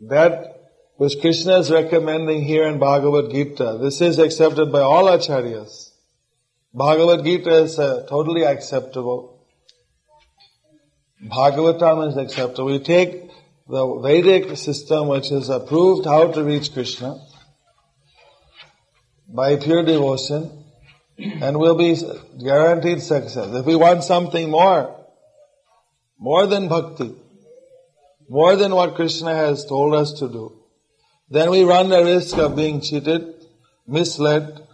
that which Krishna is recommending here in Bhagavad Gita. This is accepted by all acharyas. Bhagavad Gita is uh, totally acceptable. Bhagavatam is acceptable. We take the Vedic system which is approved how to reach Krishna by pure devotion and we'll be guaranteed success. If we want something more, more than bhakti, more than what Krishna has told us to do, then we run the risk of being cheated, misled,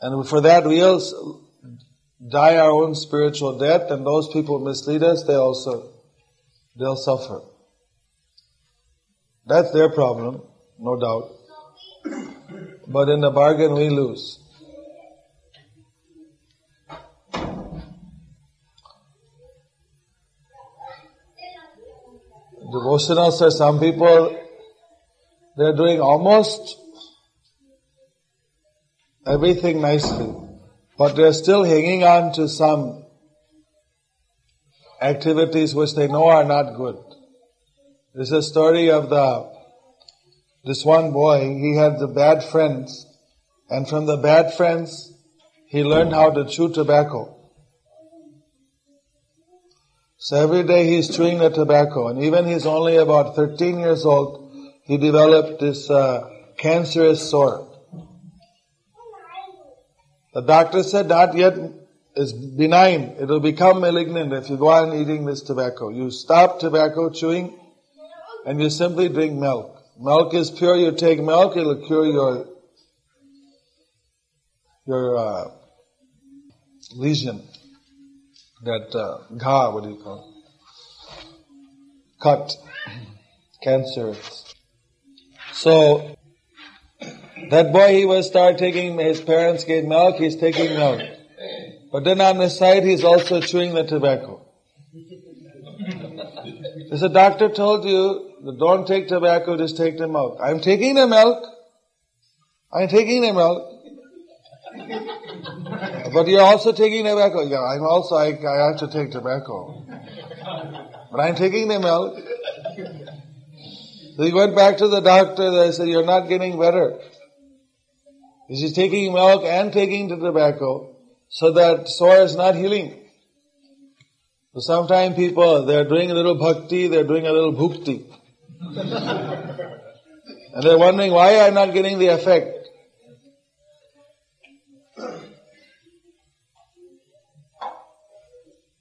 and for that we also die our own spiritual death, and those people mislead us, they also, they'll suffer. That's their problem, no doubt but in the bargain we lose. Devotional says some people, they're doing almost everything nicely, but they're still hanging on to some activities which they know are not good. This is a story of the this one boy, he had the bad friends, and from the bad friends, he learned how to chew tobacco. So every day he's chewing the tobacco, and even he's only about 13 years old, he developed this uh, cancerous sore. The doctor said not yet is benign. It will become malignant if you go on eating this tobacco. You stop tobacco chewing and you simply drink milk. Milk is pure. You take milk, it'll cure your your uh, lesion. That uh, gha, what do you call? Cut, cancer. So that boy, he was start taking. His parents gave milk. He's taking milk. But then on the side, he's also chewing the tobacco. As a doctor told you, don't take tobacco, just take the milk. I'm taking the milk. I'm taking the milk. But you're also taking tobacco. Yeah, I'm also, I, I have to take tobacco. But I'm taking the milk. So he went back to the doctor. They said, you're not getting better. He's taking milk and taking the tobacco so that sore is not healing. So sometimes people, they're doing a little bhakti, they're doing a little bhukti. and they're wondering why I'm not getting the effect.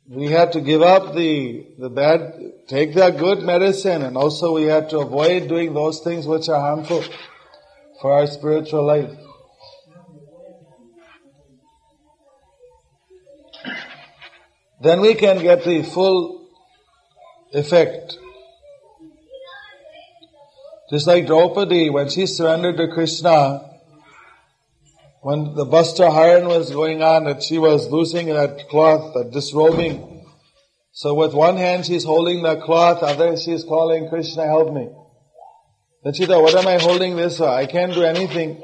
We had to give up the, the bad, take that good medicine and also we had to avoid doing those things which are harmful for our spiritual life. then we can get the full effect. Just like Draupadi, when she surrendered to Krishna, when the Bastra Haran was going on, that she was losing that cloth, that disrobing. So with one hand she's holding the cloth, other she's calling, Krishna help me. Then she thought, what am I holding this for? I can't do anything.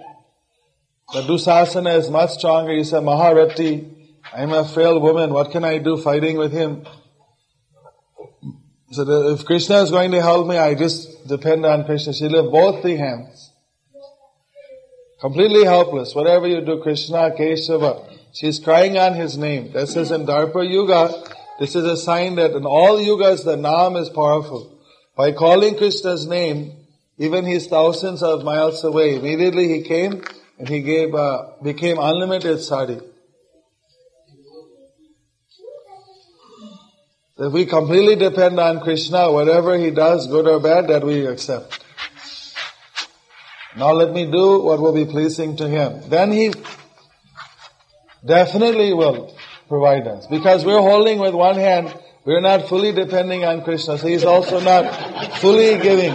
The Dusasana is much stronger. He said, Maharati, I'm a frail woman, what can I do fighting with him? So if Krishna is going to help me, I just depend on Krishna. She left both the hands. Completely helpless. Whatever you do, Krishna, Keshava. She's crying on his name. This is in Dwapar Yuga. This is a sign that in all yugas the Nam is powerful. By calling Krishna's name, even he's thousands of miles away, immediately he came and he gave, uh, became unlimited sati. If we completely depend on Krishna, whatever he does, good or bad, that we accept. Now let me do what will be pleasing to him. Then he definitely will provide us. Because we're holding with one hand, we're not fully depending on Krishna, so he's also not fully giving.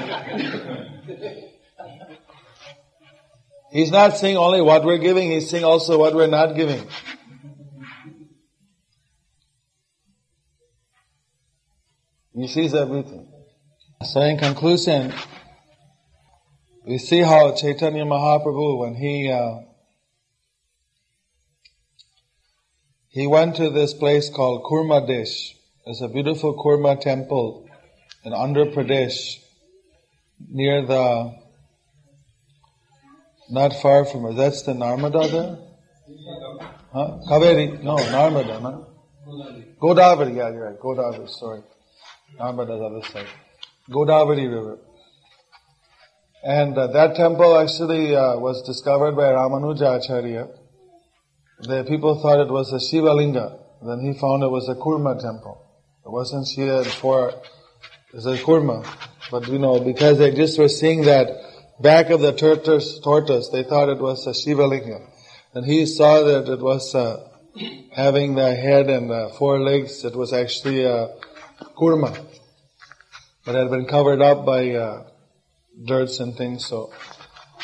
He's not seeing only what we're giving, he's seeing also what we're not giving. He sees everything. So in conclusion, we see how Chaitanya Mahaprabhu, when he uh, he went to this place called Kurma Desh. It's a beautiful Kurma temple in Andhra Pradesh, near the, not far from it. That's the Narmada there? Huh? Kaveri? No, Narmada, no? Godavari, yeah, you're right. Godavari, sorry. Narmada's other side. Godavari River. And uh, that temple actually uh, was discovered by Ramanuja Acharya. The people thought it was a Shiva Linga. Then he found it was a Kurma temple. It wasn't Shiva before, it was a Kurma. But you know, because they just were seeing that back of the tortoise, tortoise they thought it was a Shiva Linga. And he saw that it was uh, having the head and four legs, it was actually a kurma. But it had been covered up by uh, dirts and things, so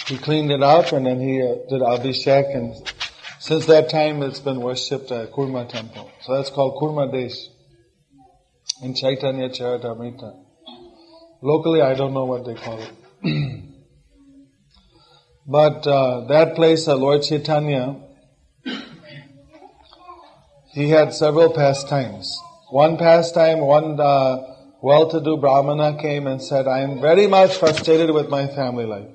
he cleaned it up and then he uh, did abhishek and since that time it's been worshipped at Kurma temple. So that's called Kurma Desh in Chaitanya Charitamrita. Locally I don't know what they call it. but uh, that place, uh, Lord Chaitanya, he had several pastimes. One pastime, one uh, well-to-do brahmana came and said, I am very much frustrated with my family life.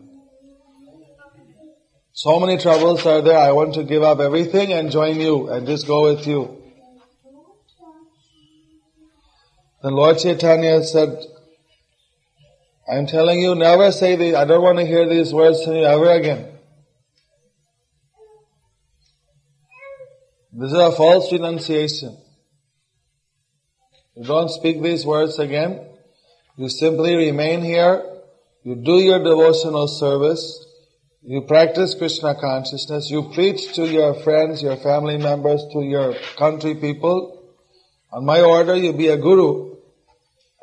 So many troubles are there, I want to give up everything and join you and just go with you. Then Lord Chaitanya said, I'm telling you, never say these, I don't want to hear these words from you ever again. This is a false renunciation. You don't speak these words again. You simply remain here. You do your devotional service. You practice Krishna consciousness. You preach to your friends, your family members, to your country people. On my order, you be a guru.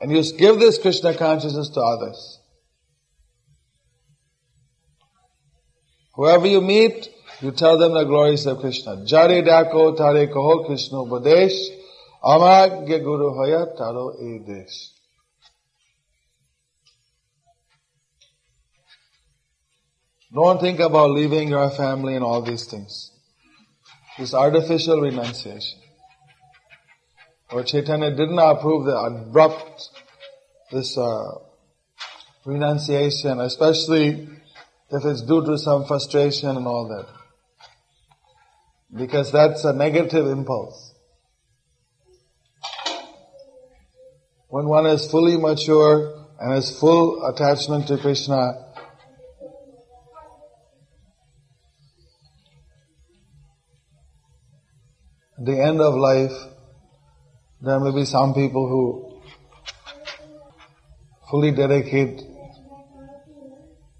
And you give this Krishna consciousness to others. Whoever you meet, you tell them the glories of Krishna. Jare dako tare koho Krishna upadesh, Don't think about leaving your family and all these things. This artificial renunciation. Lord Chaitanya didn't approve the abrupt, this uh, renunciation, especially if it's due to some frustration and all that. Because that's a negative impulse. When one is fully mature and has full attachment to Krishna, at the end of life, there may be some people who fully dedicate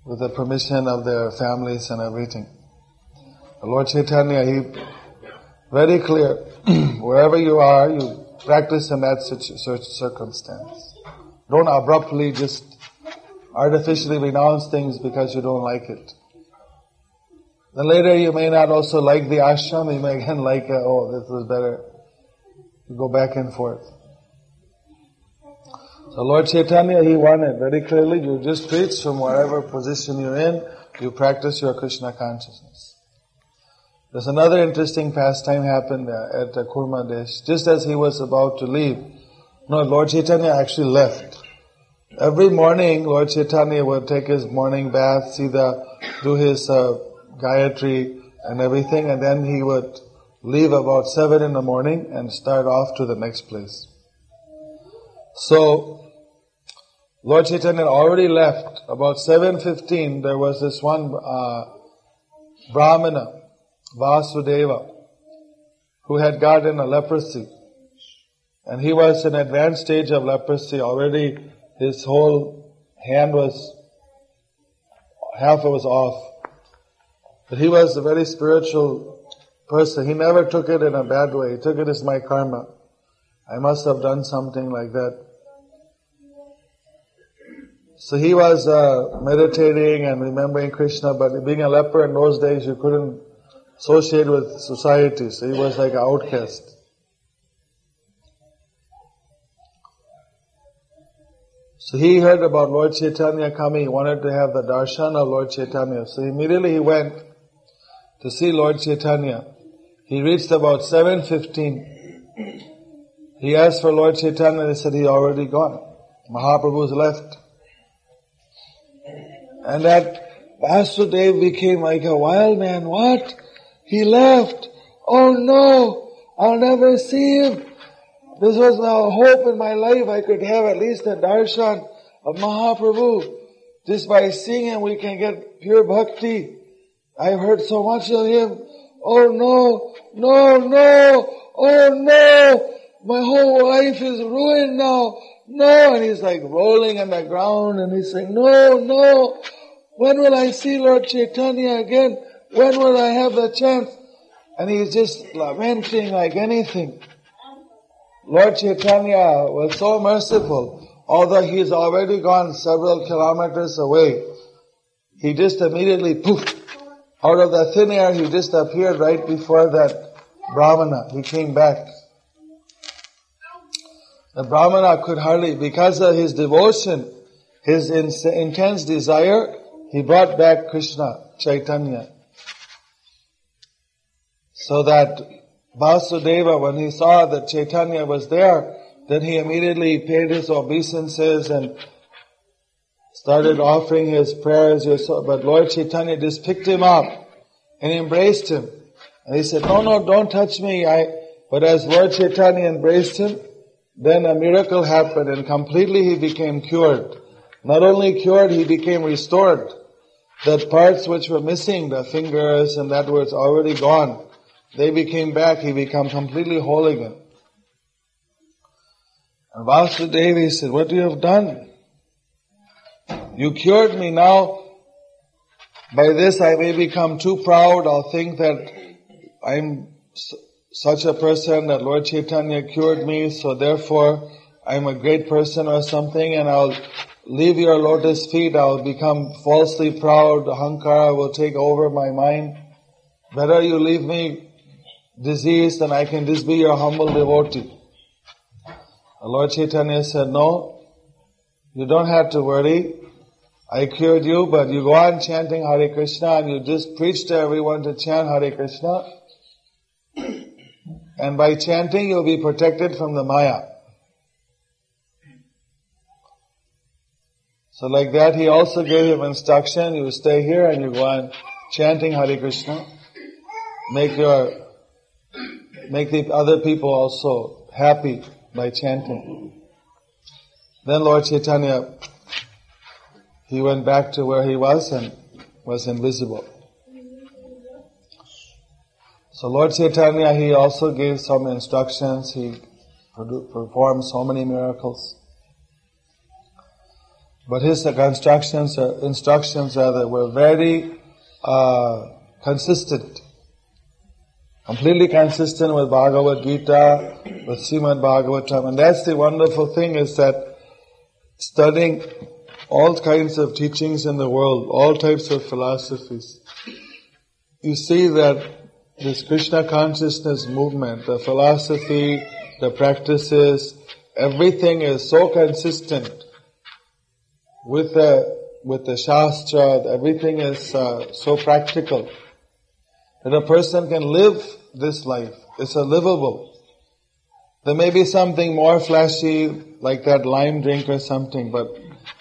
with the permission of their families and everything. The Lord Chaitanya, he very clear, wherever you are, you practice in that such circumstance. Don't abruptly just artificially renounce things because you don't like it. Then later you may not also like the ashram, you may again like, uh, oh, this is better. You go back and forth. So Lord Chaitanya, he wanted very clearly, you just preach from whatever position you're in, you practice your Krishna consciousness. There's another interesting pastime happened uh, at Kurma Desh. Just as he was about to leave, no, Lord Chaitanya actually left. Every morning, Lord Chaitanya would take his morning bath, see the, do his uh, Gayatri and everything, and then he would leave about seven in the morning and start off to the next place. So, Lord Chaitanya already left. About 7.15, there was this one uh, Brahmana, Vasudeva, who had gotten a leprosy. And he was in advanced stage of leprosy. Already his whole hand was, half was off. But he was a very spiritual person. He never took it in a bad way. He took it as my karma. I must have done something like that. So he was uh, meditating and remembering Krishna, but being a leper in those days, you couldn't associate with society. So he was like an outcast. So he heard about Lord Chaitanya coming. He wanted to have the darshan of Lord Chaitanya. So immediately he went to see Lord Chaitanya. He reached about 7.15. He asked for Lord Chaitanya, they said he already gone. Mahaprabhu's left. And that Vasudev became like a wild man. What? He left. Oh no, I'll never see him. This was a hope in my life I could have at least a darshan of Mahaprabhu. Just by seeing him we can get pure bhakti. I've heard so much of him. Oh no, no, no, oh no, my whole life is ruined now. No, and he's like rolling on the ground and he's saying, no, no, when will I see Lord Chaitanya again? When will I have the chance? And he's just lamenting like anything. Lord Chaitanya was so merciful, although he's already gone several kilometers away. He just immediately poof, out of the thin air, he just appeared right before that Brahmana. He came back. The Brahmana could hardly, because of his devotion, his intense desire, he brought back Krishna, Chaitanya. So that Vasudeva, when he saw that Chaitanya was there, then he immediately paid his obeisances and started offering his prayers, but Lord Chaitanya just picked him up and embraced him. And he said, no, no, don't touch me. I, but as Lord Chaitanya embraced him, Then a miracle happened and completely he became cured. Not only cured, he became restored. That parts which were missing, the fingers and that was already gone, they became back, he became completely whole again. And Vasudevi said, what you have done? You cured me now. By this I may become too proud. I'll think that I'm such a person that Lord Chaitanya cured me, so therefore I'm a great person or something and I'll leave your lotus feet, I'll become falsely proud, Ahankara will take over my mind. Better you leave me diseased and I can just be your humble devotee. Lord Chaitanya said, no, you don't have to worry. I cured you, but you go on chanting Hare Krishna and you just preach to everyone to chant Hare Krishna. And by chanting, you'll be protected from the Maya. So like that, he also gave him instruction, you stay here and you go on chanting Hare Krishna. Make your, make the other people also happy by chanting. Then Lord Chaitanya, he went back to where he was and was invisible. So Lord Chaitanya, he also gave some instructions. He performed so many miracles. But his instructions, instructions rather, were very uh, consistent. Completely consistent with Bhagavad Gita, with Srimad Bhagavatam. And that's the wonderful thing is that studying all kinds of teachings in the world, all types of philosophies, you see that this Krishna consciousness movement, the philosophy, the practices, everything is so consistent with the with the shastra. Everything is uh, so practical that a person can live this life. It's a livable. There may be something more flashy, like that lime drink or something, but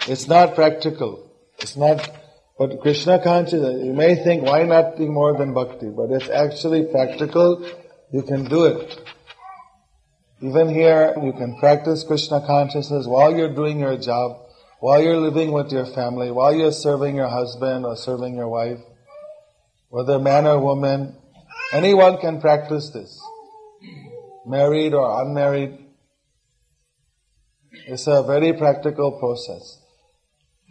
it's not practical. It's not but Krishna consciousness, you may think, why not be more than bhakti? But it's actually practical. You can do it. Even here, you can practice Krishna consciousness while you're doing your job, while you're living with your family, while you're serving your husband or serving your wife, whether man or woman. Anyone can practice this. Married or unmarried. It's a very practical process.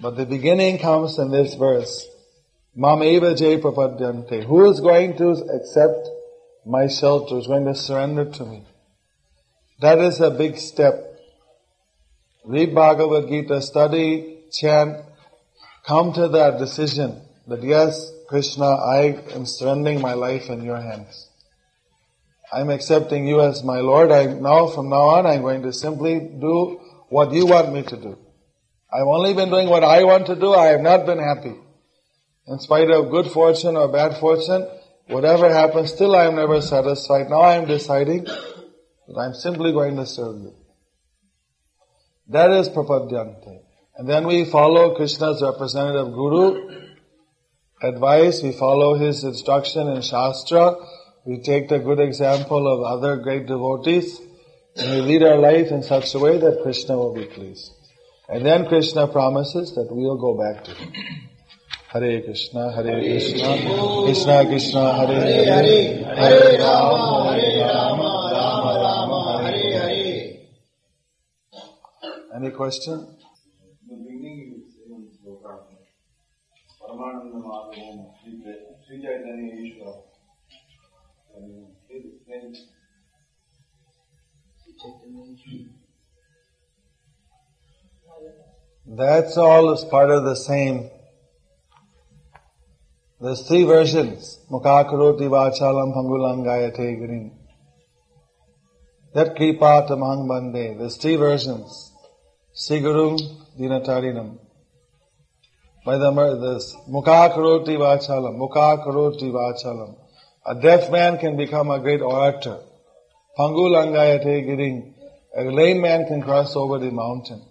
But the beginning comes in this verse. Mameva Jay. Who is going to accept my shelter, is going to surrender to me? That is a big step. Read Bhagavad Gita, study, chant, come to that decision that yes, Krishna, I am surrendering my life in your hands. I'm accepting you as my Lord. I now, from now on, I'm going to simply do what you want me to do. I've only been doing what I want to do. I have not been happy. In spite of good fortune or bad fortune, whatever happens, still I am never satisfied. Now I am deciding that I'm simply going to serve you. That is prapadyante. And then we follow Krishna's representative guru advice, we follow his instruction in Shastra, we take the good example of other great devotees, and we lead our life in such a way that Krishna will be pleased. And then Krishna promises that we'll go back to him. Hare Krishna, Hare Krishna, Krishna Krishna, Hare Hare, Hare Rama, Hare Rama, Rama Rama, Hare Hare. Any question? The beginning you say in Sloka, Chaitanya Ishvara. That's all is part of the same. There's three versions. Mukhakaroti vachalam pangulangayate girim. That kripa tamang bande. There's three versions. Sigurum dinatarinam. By the this Mukhakaroti vachalam. Mukhakaroti vachalam. A deaf man can become a great orator. Pangulangayate giring. A lame man can cross over the mountain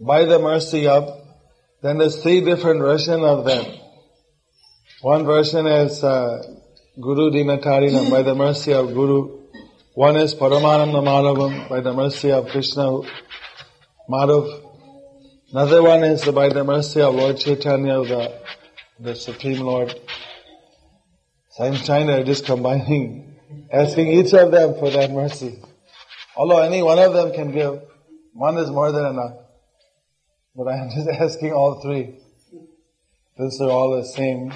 by the mercy of, then there's three different versions of them. One version is uh, Guru Dinatarinam, by the mercy of Guru. One is Paramananda Madhavam by the mercy of Krishna Madhav. Another one is by the mercy of Lord Chaitanya, the, the Supreme Lord. So I'm just combining, asking each of them for that mercy. Although any one of them can give, one is more than enough. But I am just asking all three. Since they're all the same.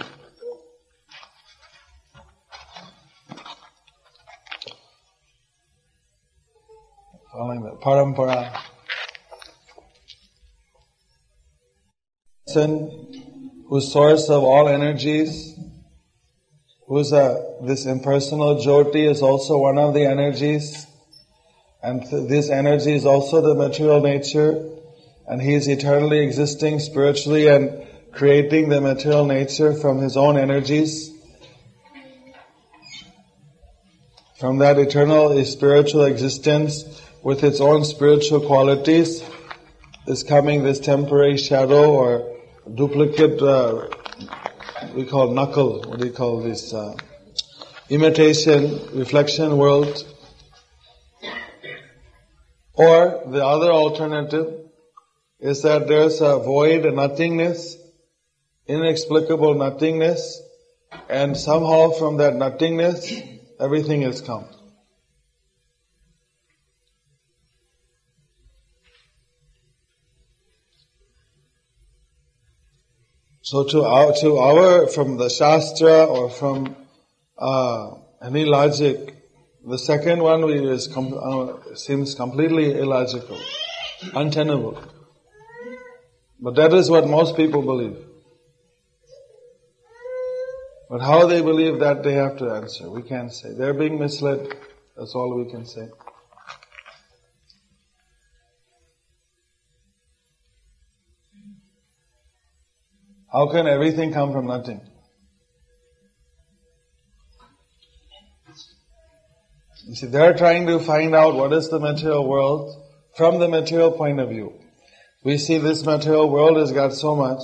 Following the parampara. Person who's source of all energies, who's a, this impersonal Jyoti is also one of the energies. And th- this energy is also the material nature. And he is eternally existing spiritually and creating the material nature from his own energies. From that eternal spiritual existence with its own spiritual qualities is coming this temporary shadow or duplicate, uh, we call knuckle, what do you call this, uh, imitation, reflection world. Or the other alternative is that there's a void, a nothingness, inexplicable nothingness, and somehow from that nothingness, everything has come. So to our, to our, from the Shastra or from uh, any logic, the second one is com- uh, seems completely illogical, untenable. But that is what most people believe. But how they believe that they have to answer. We can't say. They're being misled. That's all we can say. How can everything come from nothing? You see, they're trying to find out what is the material world from the material point of view. We see this material world has got so much,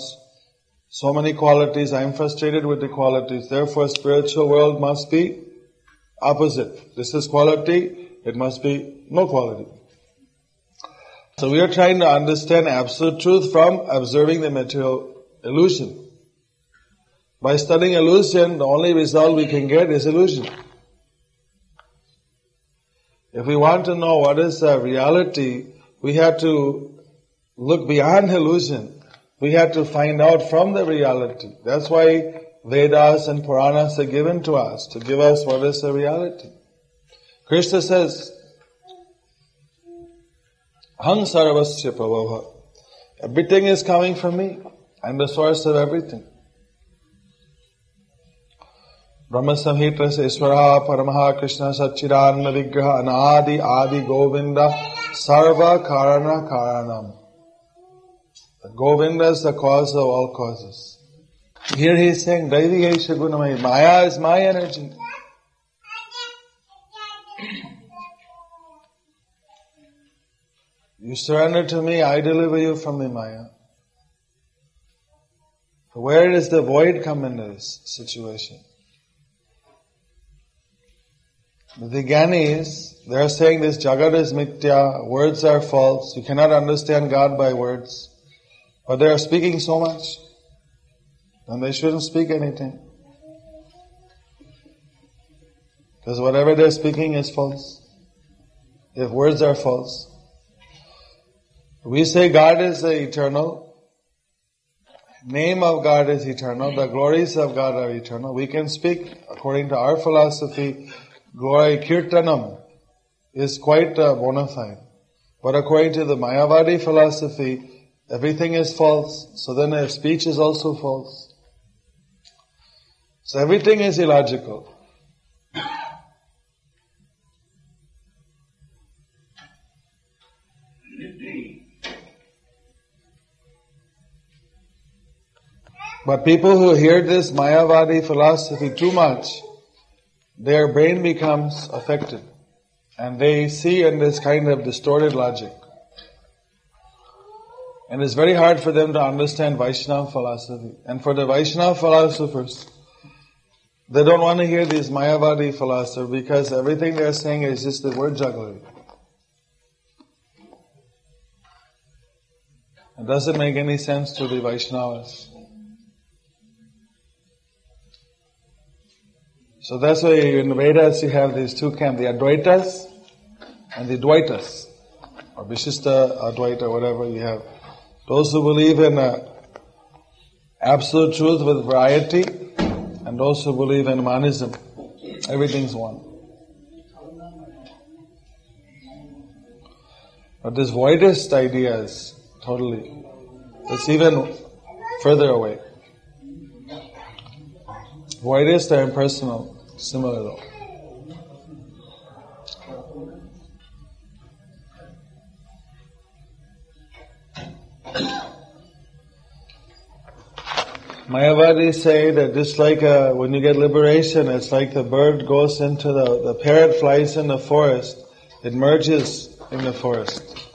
so many qualities. I'm frustrated with the qualities. Therefore, spiritual world must be opposite. This is quality. It must be no quality. So we are trying to understand absolute truth from observing the material illusion. By studying illusion, the only result we can get is illusion. If we want to know what is the reality, we have to look beyond illusion. We have to find out from the reality. That's why Vedas and Puranas are given to us, to give us what is the reality. Krishna says, Hang sarvasya prabhava. Everything is coming from me. I'm the source of everything. ब्रह्म संहित से ईश्वर परम कृष्ण सच्चिदानंद विग्रह अनादि आदि गोविंद सर्व कारण कारणम Govinda is the cause of all causes. Here he is saying, Daivi Esha Gunamai, Maya is my energy. You surrender to me, I deliver you from the Maya. Where does the void come into this situation? The Gyanis, they are saying this Jagat is mithya, words are false, you cannot understand God by words. But they are speaking so much, and they shouldn't speak anything. Because whatever they're speaking is false. If words are false. We say God is eternal. Name of God is eternal. The glories of God are eternal. We can speak according to our philosophy. Glory kirtanam is quite uh, bona fide. But according to the Mayavadi philosophy, everything is false. So then their speech is also false. So everything is illogical. But people who hear this Mayavadi philosophy too much, their brain becomes affected. And they see in this kind of distorted logic. And it's very hard for them to understand Vaishnava philosophy. And for the Vaishnava philosophers, They don't want to hear these Mayavadi philosophers because everything they're saying is just the word jugglery. It doesn't make any sense to the Vaishnavas. So that's why in Vedas you have these two camps, the Advaitas and the Dvaitas, or Vishista, Advaita, whatever you have. Those who believe in uh, absolute truth with variety, and those who believe in monism. Everything's one. But this voidist idea is totally, it's even further away. Voidist are impersonal, similar though. Mayavadis say that just like uh, when you get liberation, it's like the bird goes into the, the parrot flies in the forest, it merges in the forest.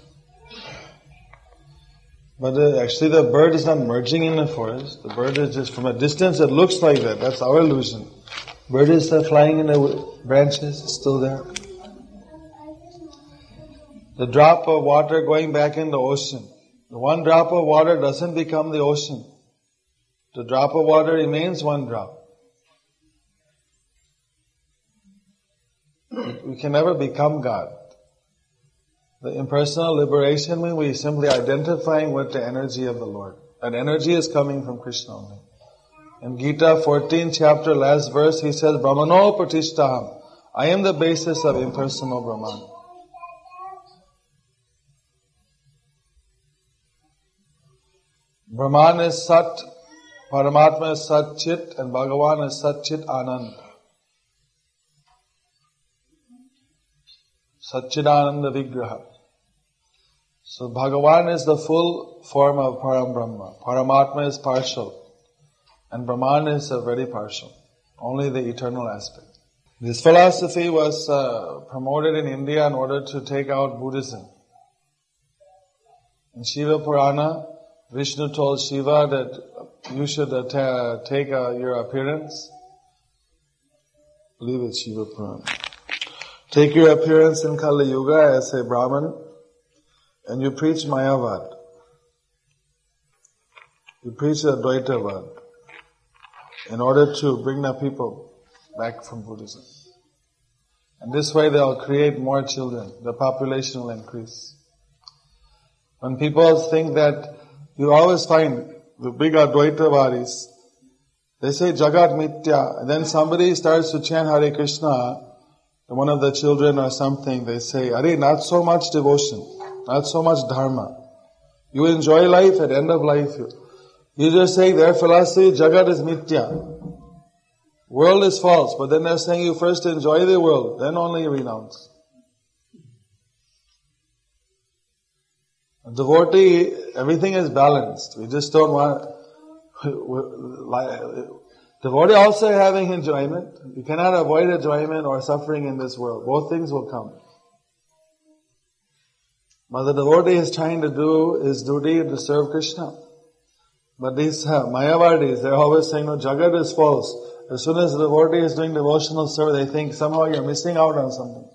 But uh, actually the bird is not merging in the forest. The bird is just from a distance, it looks like that. That's our illusion. Bird is uh, flying in the branches, still there. The drop of water going back in the ocean. The one drop of water doesn't become the ocean. The drop of water remains one drop. We can never become God. The impersonal liberation means we simply identifying with the energy of the Lord. That energy is coming from Krishna only. In Gita 14 chapter last verse he says, Brahmano pratishtaham. I am the basis of impersonal Brahman. Brahman is Sat, Paramatma is Sat Chit, and Bhagavan is Sat Chit Anand. Satchidananda Vigraha. So Bhagavan is the full form of Param Brahma. Paramatma is partial. And Brahman is uh, very partial. Only the eternal aspect. This philosophy was uh, promoted in India in order to take out Buddhism. In Shiva Purana, Vishnu told Shiva that you should uh, take your appearance. I believe Shiva Purana. Take your appearance in Kali Yuga as a Brahman and you preach Mayavad. You preach Advaitavad in order to bring the people back from Buddhism. And this way they'll create more children. The population will increase. When people think that you always find the big Advaitavadis, they say Jagat Mitya, and then somebody starts to chant Hare Krishna, one of the children or something, they say, Are not so much devotion, not so much dharma. You enjoy life, at end of life, you, you just say their philosophy, Jagat is Mitya. World is false, but then they're saying you first enjoy the world, then only renounce. A devotee, everything is balanced. We just don't want, devotee also having enjoyment. You cannot avoid enjoyment or suffering in this world. Both things will come. But the devotee is trying to do his duty to serve Krishna. But these uh, Mayavadis, they're always saying, no, Jagat is false. As soon as the devotee is doing devotional service, they think somehow you're missing out on something.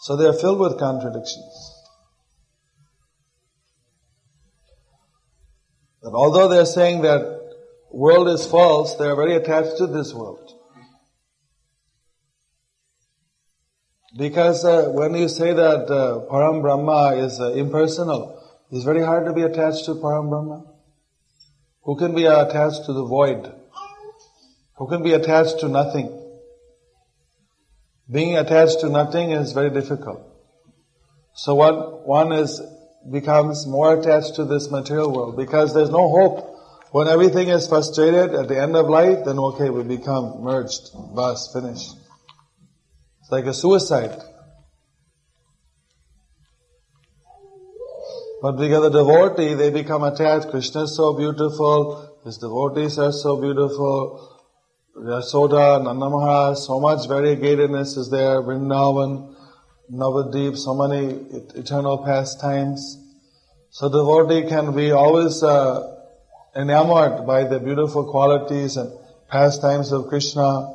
So they're filled with contradictions. That although they're saying that world is false, they are very attached to this world. Because uh, when you say that uh, Param Brahma is uh, impersonal, it's very hard to be attached to Param Brahma. Who can be attached to the void? Who can be attached to nothing? Being attached to nothing is very difficult. So what one is becomes more attached to this material world because there's no hope. When everything is frustrated at the end of life, then okay, we become merged, bus, finished. It's like a suicide. But because the devotee, they become attached. Krishna is so beautiful, his devotees are so beautiful, Yasoda, Nanda Maharaj, so much variegatedness is there, Vrindavan, Navadip, so many eternal pastimes. So devotee can be always uh, enamored by the beautiful qualities and pastimes of Krishna,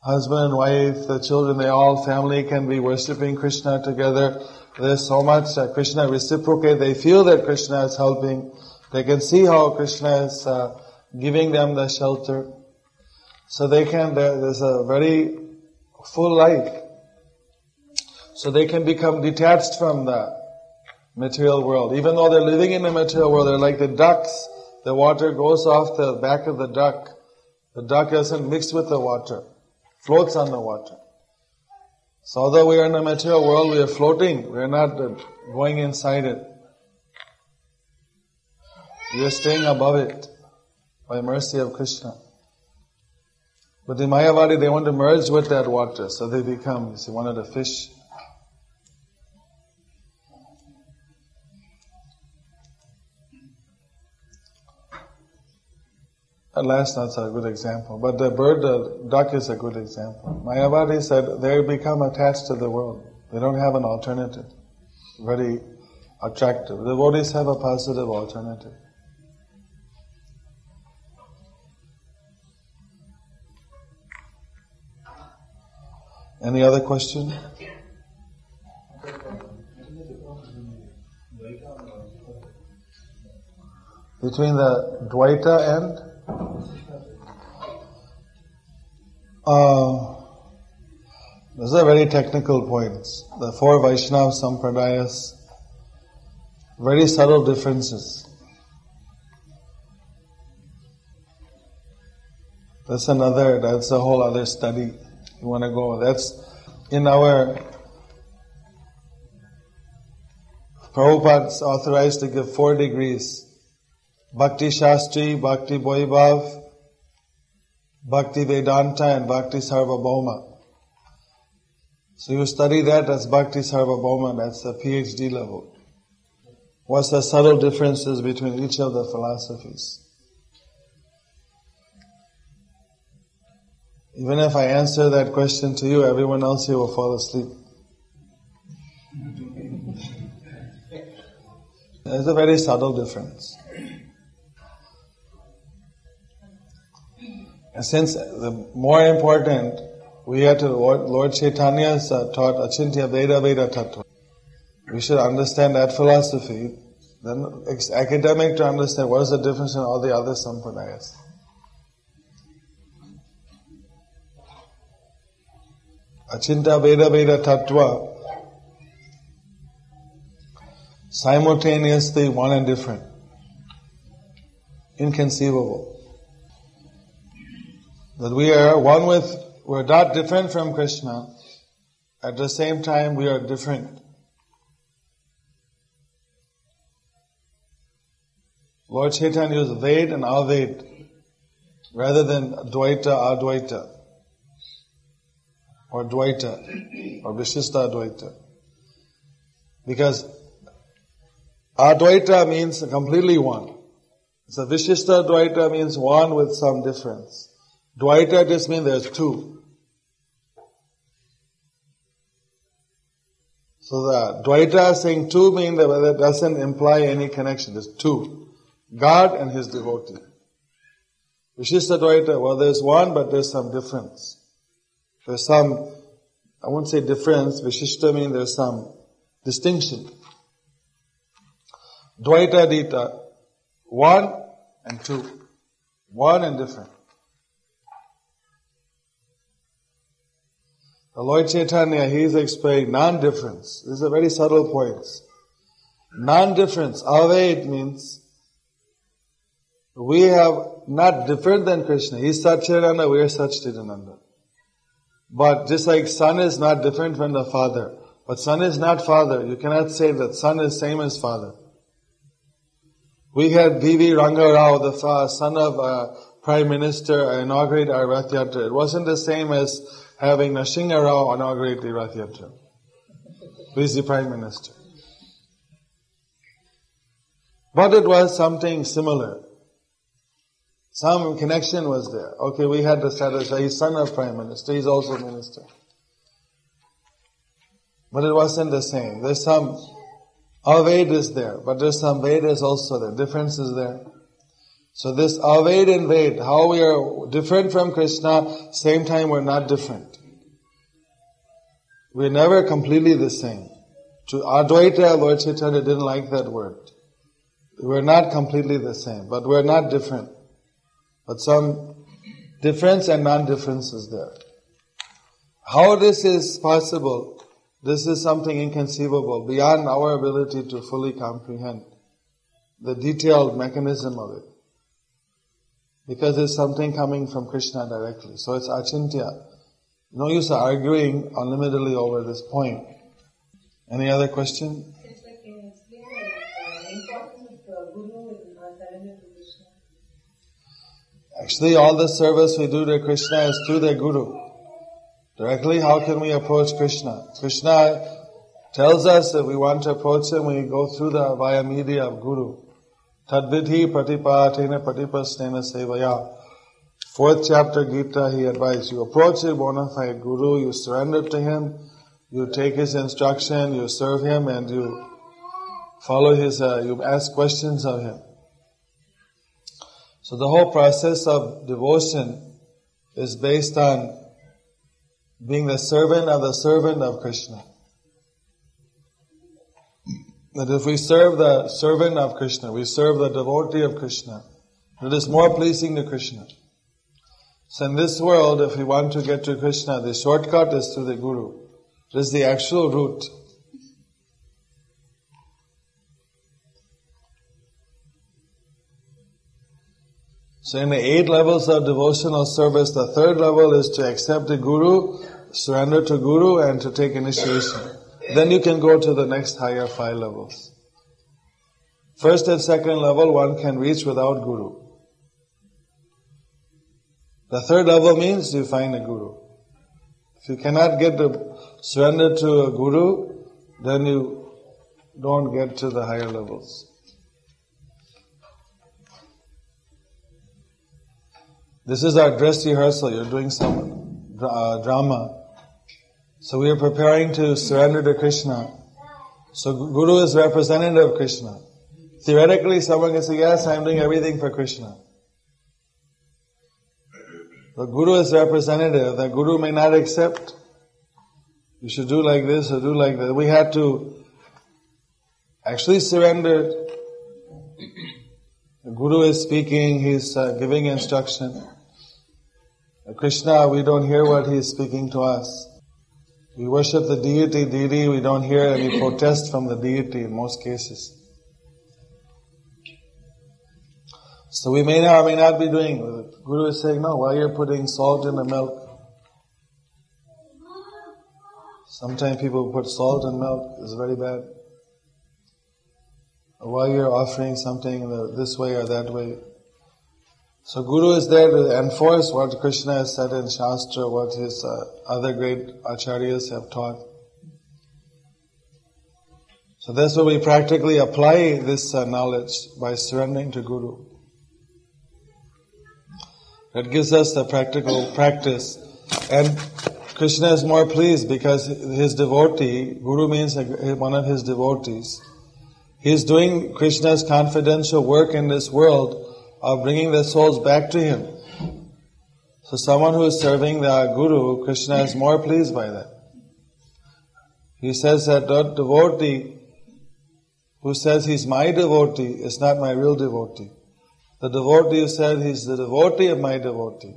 husband and wife, the children, they all, family can be worshipping Krishna together. There's so much uh, Krishna reciprocate. They feel that Krishna is helping. They can see how Krishna is uh, giving them the shelter. So they can, there's a very full life. So they can become detached from the material world. Even though they're living in the material world, they're like the ducks. The water goes off the back of the duck. The duck isn't mixed with the water. Floats on the water. So although we are in the material world, we are floating. We are not going inside it. We are staying above it by mercy of Krishna. But the Mayavadi, they want to merge with that water, so they become, you see, one of the fish. Last, that's a good example. But the bird, the duck is a good example. Mayavadi said they become attached to the world. They don't have an alternative. Very attractive. The devotees have a positive alternative. Any other question? Between the Dvaita and uh, those are very technical points. The four Vaishnava Sampradayas, very subtle differences. That's another, that's a whole other study you want to go. That's in our Prabhupada's authorized to give four degrees. Bhakti Shastri, Bhakti Vaibhav, Bhakti Vedanta and Bhakti Sarvabhauma. So you study that as Bhakti Sarvabhauma, that's the PhD level. What's the subtle differences between each of the philosophies? Even if I answer that question to you, everyone else here will fall asleep. There's a very subtle difference. And since the more important, we have to, Lord, Lord taught Achintya Bheda Abheda Tattva. We should understand that philosophy. Then it's academic to understand what is the difference in all the other sampradayas. Achinta Bheda Abheda Tattva simultaneously one and different. Inconceivable. That we are one with, we're not different from Krishna. At the same time, we are different. Lord Chaitanya used Bhed and Abhed rather than Dvaita, Advaita or Dvaita or Vishista Dvaita. Because Advaita means completely one. So Vishista Dvaita means one with some difference. Just means there's two. So the Dvaita saying two means that doesn't imply any connection. There's two. God and his devotee. Vishista Dvaita, well there's one but there's some difference. There's some, I won't say difference, Vishishta means there's some distinction. Dvaita Dita, one and two. One and different. The Lord Chaitanya, he is explaining non-difference. This is a very subtle point. Non-difference. Abhed means we have not different than Krishna. He is Satchidananda, we are Satchidananda. But just like son is not different from the father, but son is not father, you cannot say that son is same as father. We had P.V. Ranga Rao, the son of a prime minister, inaugurate our Rath Yatra. It wasn't the same as having Narasimha Rao inaugurate the Rath Yatra. Who is the prime minister? But it was something similar. Some connection was there. Okay, we had the satisfy. He's son of prime minister. He's also minister. But it wasn't the same. There's some, our Ved is there, but there's some Vedas also there. Difference is there. So this abhed and bhed, how we are different from Krishna, same time we're not different. We're never completely the same. To Advaita, Lord Chaitanya didn't like that word. We're not completely the same, but we're not different. But some difference and non-difference is there. How this is possible, this is something inconceivable, beyond our ability to fully comprehend the detailed mechanism of it. Because it's something coming from Krishna directly. So it's achintya. No use arguing unlimitedly over this point. Any other question? Actually, all the service we do to Krishna is through the Guru. Directly, how can we approach Krishna? Krishna tells us that we want to approach Him, when we go through the via media of Guru. Tadvidhi pratipatena pratipastena sevaya. Fourth chapter Gita, he advised you approach a bona fide Guru, you surrender to Him, you take His instruction, you serve Him, and you follow His, uh, you ask questions of Him. So the whole process of devotion is based on being the servant of the servant of Krishna. That if we serve the servant of Krishna, we serve the devotee of Krishna, it is more pleasing to Krishna. So in this world, if we want to get to Krishna, the shortcut is through the Guru. It is the actual route. So in the eight levels of devotional service, the third level is to accept the Guru, surrender to Guru and to take initiation. Then you can go to the next higher five levels. First and second level one can reach without Guru. The third level means you find a Guru. If you cannot get to surrender to a Guru, then you don't get to the higher levels. This is our dress rehearsal. You're doing some uh, drama. So we are preparing to surrender to Krishna. So Guru is representative of Krishna. Theoretically, someone can say, yes, I'm doing everything for Krishna. The Guru is representative. The Guru may not accept. You should do like this or do like that. We had to actually surrender. The Guru is speaking, he's uh, giving instruction. Krishna, we don't hear what he is speaking to us. We worship the deity, deity, we don't hear any protest from the deity in most cases. So we may or may not be doing, the Guru is saying, no, why you're putting salt in the milk? Sometimes people put salt in milk, it's very bad. Why you're offering something this way or that way. So Guru is there to enforce what Krishna has said in Shastra, what his uh, other great acharyas have taught. So that's where we practically apply this uh, knowledge by surrendering to Guru. That gives us the practical practice. And Krishna is more pleased because his devotee, Guru means one of his devotees, he is doing Krishna's confidential work in this world of bringing their souls back to Him. So someone who is serving the Guru, Krishna is more pleased by that. He says that the devotee who says he's my devotee is not my real devotee. The devotee who said he's the devotee of my devotee,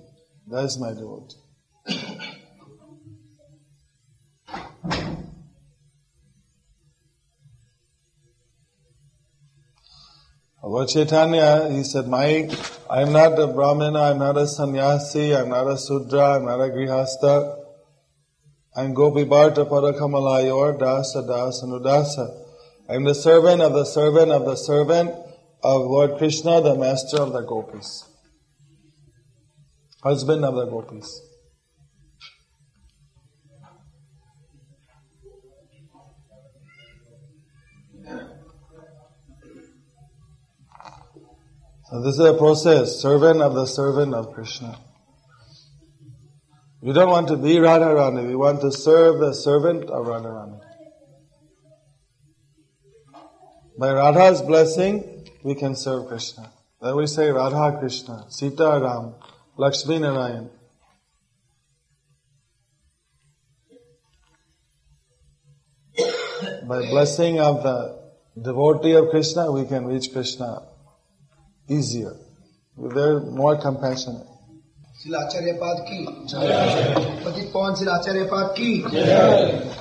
that is my devotee. Lord Chaitanya, he said, my, I'm not a Brahmana, I'm not a sannyasi, I'm not a Sudra, I'm not a Grihasta. I'm Gopi Bharta Parakamalayor Dasa Dasa Nudasa. I'm the servant of the servant of the servant of Lord Krishna, the master of the gopis. Husband of the gopis. This is a process, servant of the servant of Krishna. We don't want to be Radharani, we want to serve the servant of Radharani. By Radha's blessing, we can serve Krishna. Then we say Radha Krishna, Sita Ram, Lakshmi Narayan. By blessing of the devotee of Krishna, we can reach Krishna easier. They're more compassionate. शिलाचार्य पाद की पतित पवन शिलाचार्य पाद की